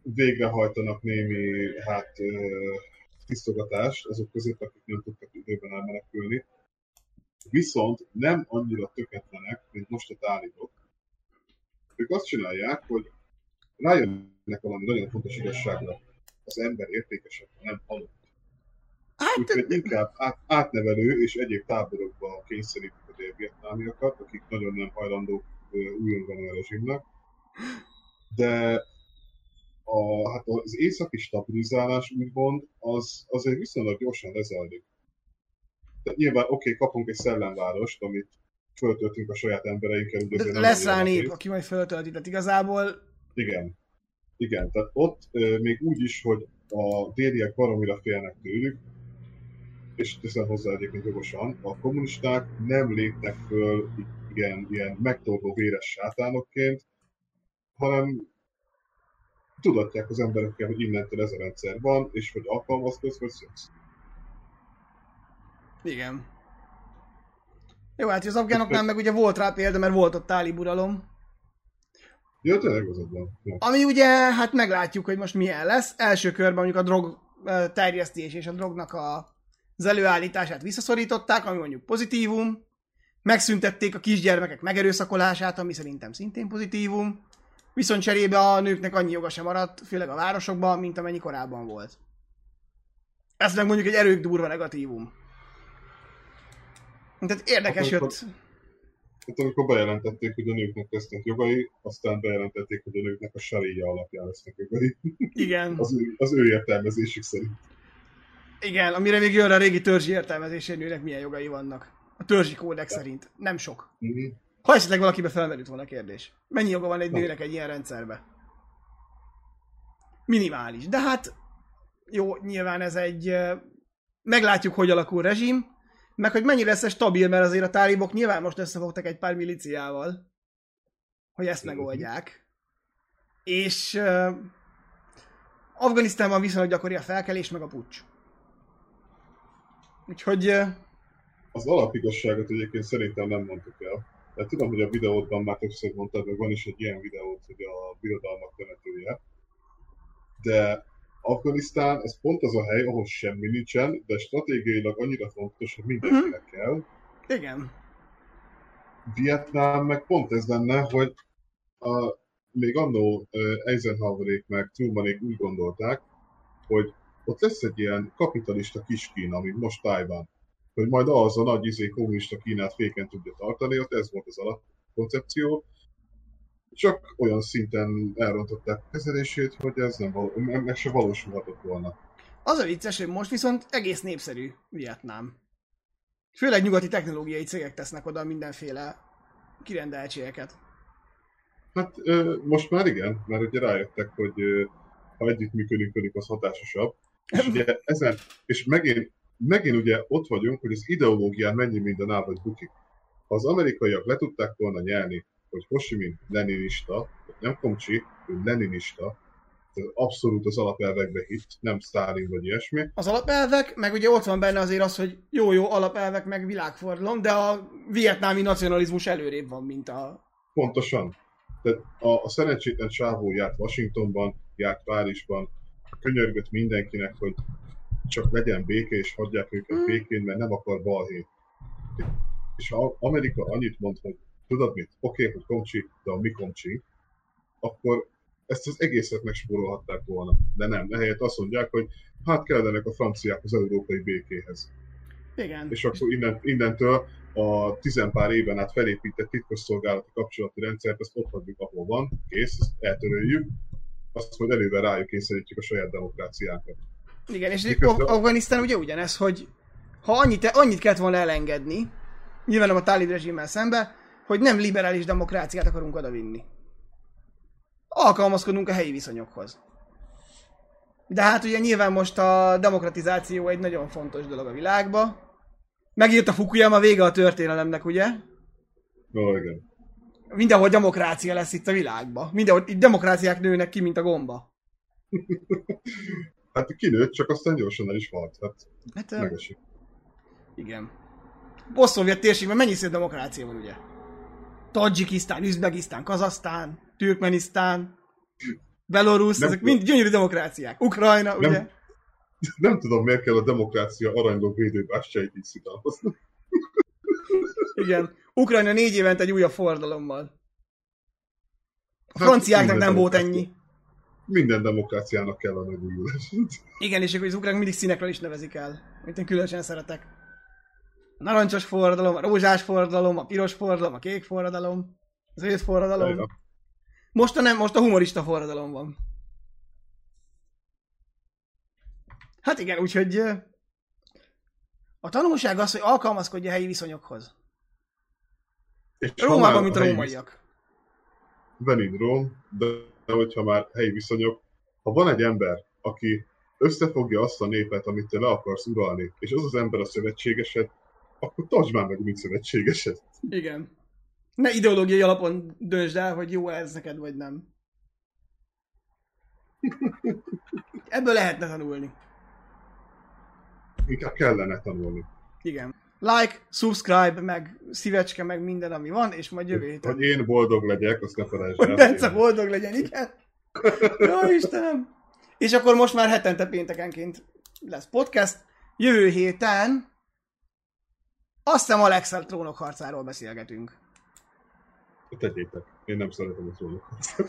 S2: végrehajtanak némi hát, tisztogatást azok között, akik nem tudtak időben elmenekülni. Viszont nem annyira töketlenek, mint most a tálibok. Ők azt csinálják, hogy rájönnek valami nagyon fontos igazságra. Az ember értékesebb, nem halott.
S1: Hát,
S2: Úgyhogy inkább át, átnevelő és egyéb táborokba kényszerítik a dél-vietnámiakat, akik nagyon nem hajlandók ö, újongani a rezsimnek. De a, hát az északi stabilizálás úgymond, az azért viszonylag gyorsan lezajlik. Tehát nyilván oké, okay, kapunk egy szellemvárost, amit föltöltünk a saját embereinkkel.
S1: de
S2: azért
S1: lesz rá nép, aki majd föltölti. Tehát igazából
S2: Igen. Igen, tehát ott ö, még úgy is, hogy a déliek baromira félnek tőlük, és teszem hozzá egyébként jogosan, a kommunisták nem lépnek föl ilyen, ilyen megtorló véres sátánokként, hanem tudatják az emberekkel, hogy innentől ez a rendszer van, és hogy alkalmazkodsz, vagy szöksz.
S1: Igen. Jó, hát az afgánoknál meg ugye volt rá példa, mert volt ott tálib uralom.
S2: Ja, tényleg van. Ja.
S1: Ami ugye, hát meglátjuk, hogy most milyen lesz. Első körben mondjuk a drog terjesztés és a drognak a, az előállítását visszaszorították, ami mondjuk pozitívum. Megszüntették a kisgyermekek megerőszakolását, ami szerintem szintén pozitívum. Viszont cserébe a nőknek annyi joga sem maradt, főleg a városokban, mint amennyi korábban volt. Ez meg mondjuk egy erők durva negatívum. Tehát érdekes
S2: Akkor-
S1: jött.
S2: Hát amikor bejelentették, hogy a nőknek lesznek jogai, aztán bejelentették, hogy a nőknek a saria alapján lesznek jogai.
S1: Igen. <laughs>
S2: Az ő, az ő értelmezésük szerint.
S1: Igen, amire még jön a régi törzsi értelmezésén nőnek milyen jogai vannak. A törzsi kódex szerint. Nem sok.
S2: Mhm.
S1: Ha esetleg valakibe felmerült volna a kérdés. Mennyi joga van egy nőnek egy ilyen rendszerbe? Minimális. De hát jó, nyilván ez egy... Meglátjuk, hogy alakul rezsim, meg hogy mennyire lesz stabil, mert azért a tálibok nyilván most összefogtak egy pár miliciával, hogy ezt megoldják. És uh, Afganisztánban viszonylag gyakori a felkelés, meg a pucs. Úgyhogy uh,
S2: Az alapigazságot egyébként szerintem nem mondtuk el. Tehát tudom, hogy a videódban már többször mondtad, meg van is egy ilyen videót, hogy a birodalmak temetője. De Afganisztán, ez pont az a hely, ahol semmi nincsen, de stratégiailag annyira fontos, hogy mindenkinek kell.
S1: igen.
S2: Vietnám meg pont ez lenne, hogy a, még annó Eisenhowerék meg Trumanék úgy gondolták, hogy ott lesz egy ilyen kapitalista kis Kína, mint most Tájván, hogy majd az a nagy izé kommunista Kínát féken tudja tartani, ott ez volt az alapkoncepció, csak olyan szinten elrontották a kezelését, hogy ez nem való, meg se valósulhatott volna.
S1: Az a vicces, hogy most viszont egész népszerű Vietnám. Főleg nyugati technológiai cégek tesznek oda mindenféle kirendeltségeket.
S2: Hát most már igen, mert ugye rájöttek, hogy ha együttműködünk velük, az hatásosabb. És <laughs> ugye ezen, és megint, megint ugye ott vagyunk, hogy az ideológián mennyi minden áll vagy bukik. Ha az amerikaiak le tudták volna nyelni, hogy Ho Chi Minh leninista, nem Komcsi, ő leninista, abszolút az alapelvekbe hitt, nem Stalin vagy ilyesmi.
S1: Az alapelvek, meg ugye ott van benne azért az, hogy jó-jó alapelvek, meg világfordulom, de a vietnámi nacionalizmus előrébb van, mint a...
S2: Pontosan. Tehát a, a szerencsétlen csávó járt Washingtonban, járt Párizsban, könyörgött mindenkinek, hogy csak legyen béke, és hagyják őket mm. békén, mert nem akar balhét. És ha Amerika annyit mond, hogy tudod mit, oké, okay, hogy komcsi, de a mi komcsi, akkor ezt az egészet megspórolhatták volna. De nem, ehelyett azt mondják, hogy hát kellenek a franciák az európai békéhez.
S1: Igen.
S2: És akkor innen, innentől a tizenpár éven át felépített titkosszolgálati kapcsolati rendszert, ezt ott hagyjuk, ahol van, kész, ezt eltöröljük, azt majd elővel rájuk kényszerítjük a saját demokráciánkat.
S1: Igen, és Miközben... Afganisztán ugye ugyanez, hogy ha annyit, annyit kellett volna elengedni, nyilván nem a tálib rezsimmel szembe, hogy nem liberális demokráciát akarunk odavinni. Alkalmazkodunk a helyi viszonyokhoz. De hát ugye nyilván most a demokratizáció egy nagyon fontos dolog a világba. Megírta Fukuyama vége a történelemnek, ugye?
S2: No, igen.
S1: Mindenhol demokrácia lesz itt a világban. Mindenhol itt demokráciák nőnek ki, mint a gomba. <laughs>
S2: hát kinőtt, csak aztán gyorsan el is halt. Hát, hát megesik.
S1: Igen. Bosszovjet térségben mennyi szép demokrácia van, ugye? Tajikisztán, Üzbegisztán, Kazasztán, Türkmenisztán, Belarus, ezek mind gyönyörű demokráciák. Ukrajna,
S2: nem,
S1: ugye? <laughs>
S2: Nem tudom, miért kell a demokrácia aranyló védőbástyait így szitálhozni. <laughs>
S1: Igen. Ukrajna négy évente egy újabb fordalommal. A hát franciáknak nem volt ennyi.
S2: Minden demokráciának kell a megújulás.
S1: Igen, és akkor az ukránok mindig színekről is nevezik el. Mint én különösen szeretek. A narancsos forradalom, a rózsás forradalom, a piros forradalom, a kék forradalom, az ősz forradalom. Most a, nem, most a humorista forradalom van. Hát igen, úgyhogy a tanulság az, hogy alkalmazkodja a helyi viszonyokhoz. És Rómában, mint a, rómaiak.
S2: Benin Róm, de hogyha már helyi viszonyok, ha van egy ember, aki összefogja azt a népet, amit te le akarsz uralni, és az az ember a szövetségesed, akkor tartsd már meg, mint szövetségesed.
S1: Igen. Ne ideológiai alapon döntsd el, hogy jó ez neked, vagy nem. Ebből lehetne tanulni.
S2: Inkább kellene tanulni.
S1: Igen. Like, subscribe, meg szívecske, meg minden, ami van, és majd jövő héten.
S2: Hogy én boldog legyek, azt ne felejtsd el.
S1: Hogy Bence boldog legyen, igen. Jó Istenem. És akkor most már hetente péntekenként lesz podcast. Jövő héten azt hiszem Alexel trónokharcáról beszélgetünk.
S2: Tegyétek. Én nem szeretem a trónokharcát.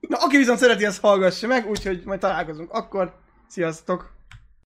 S1: Na, aki viszont szereti, az hallgassa meg, úgyhogy majd találkozunk akkor. Sziasztok!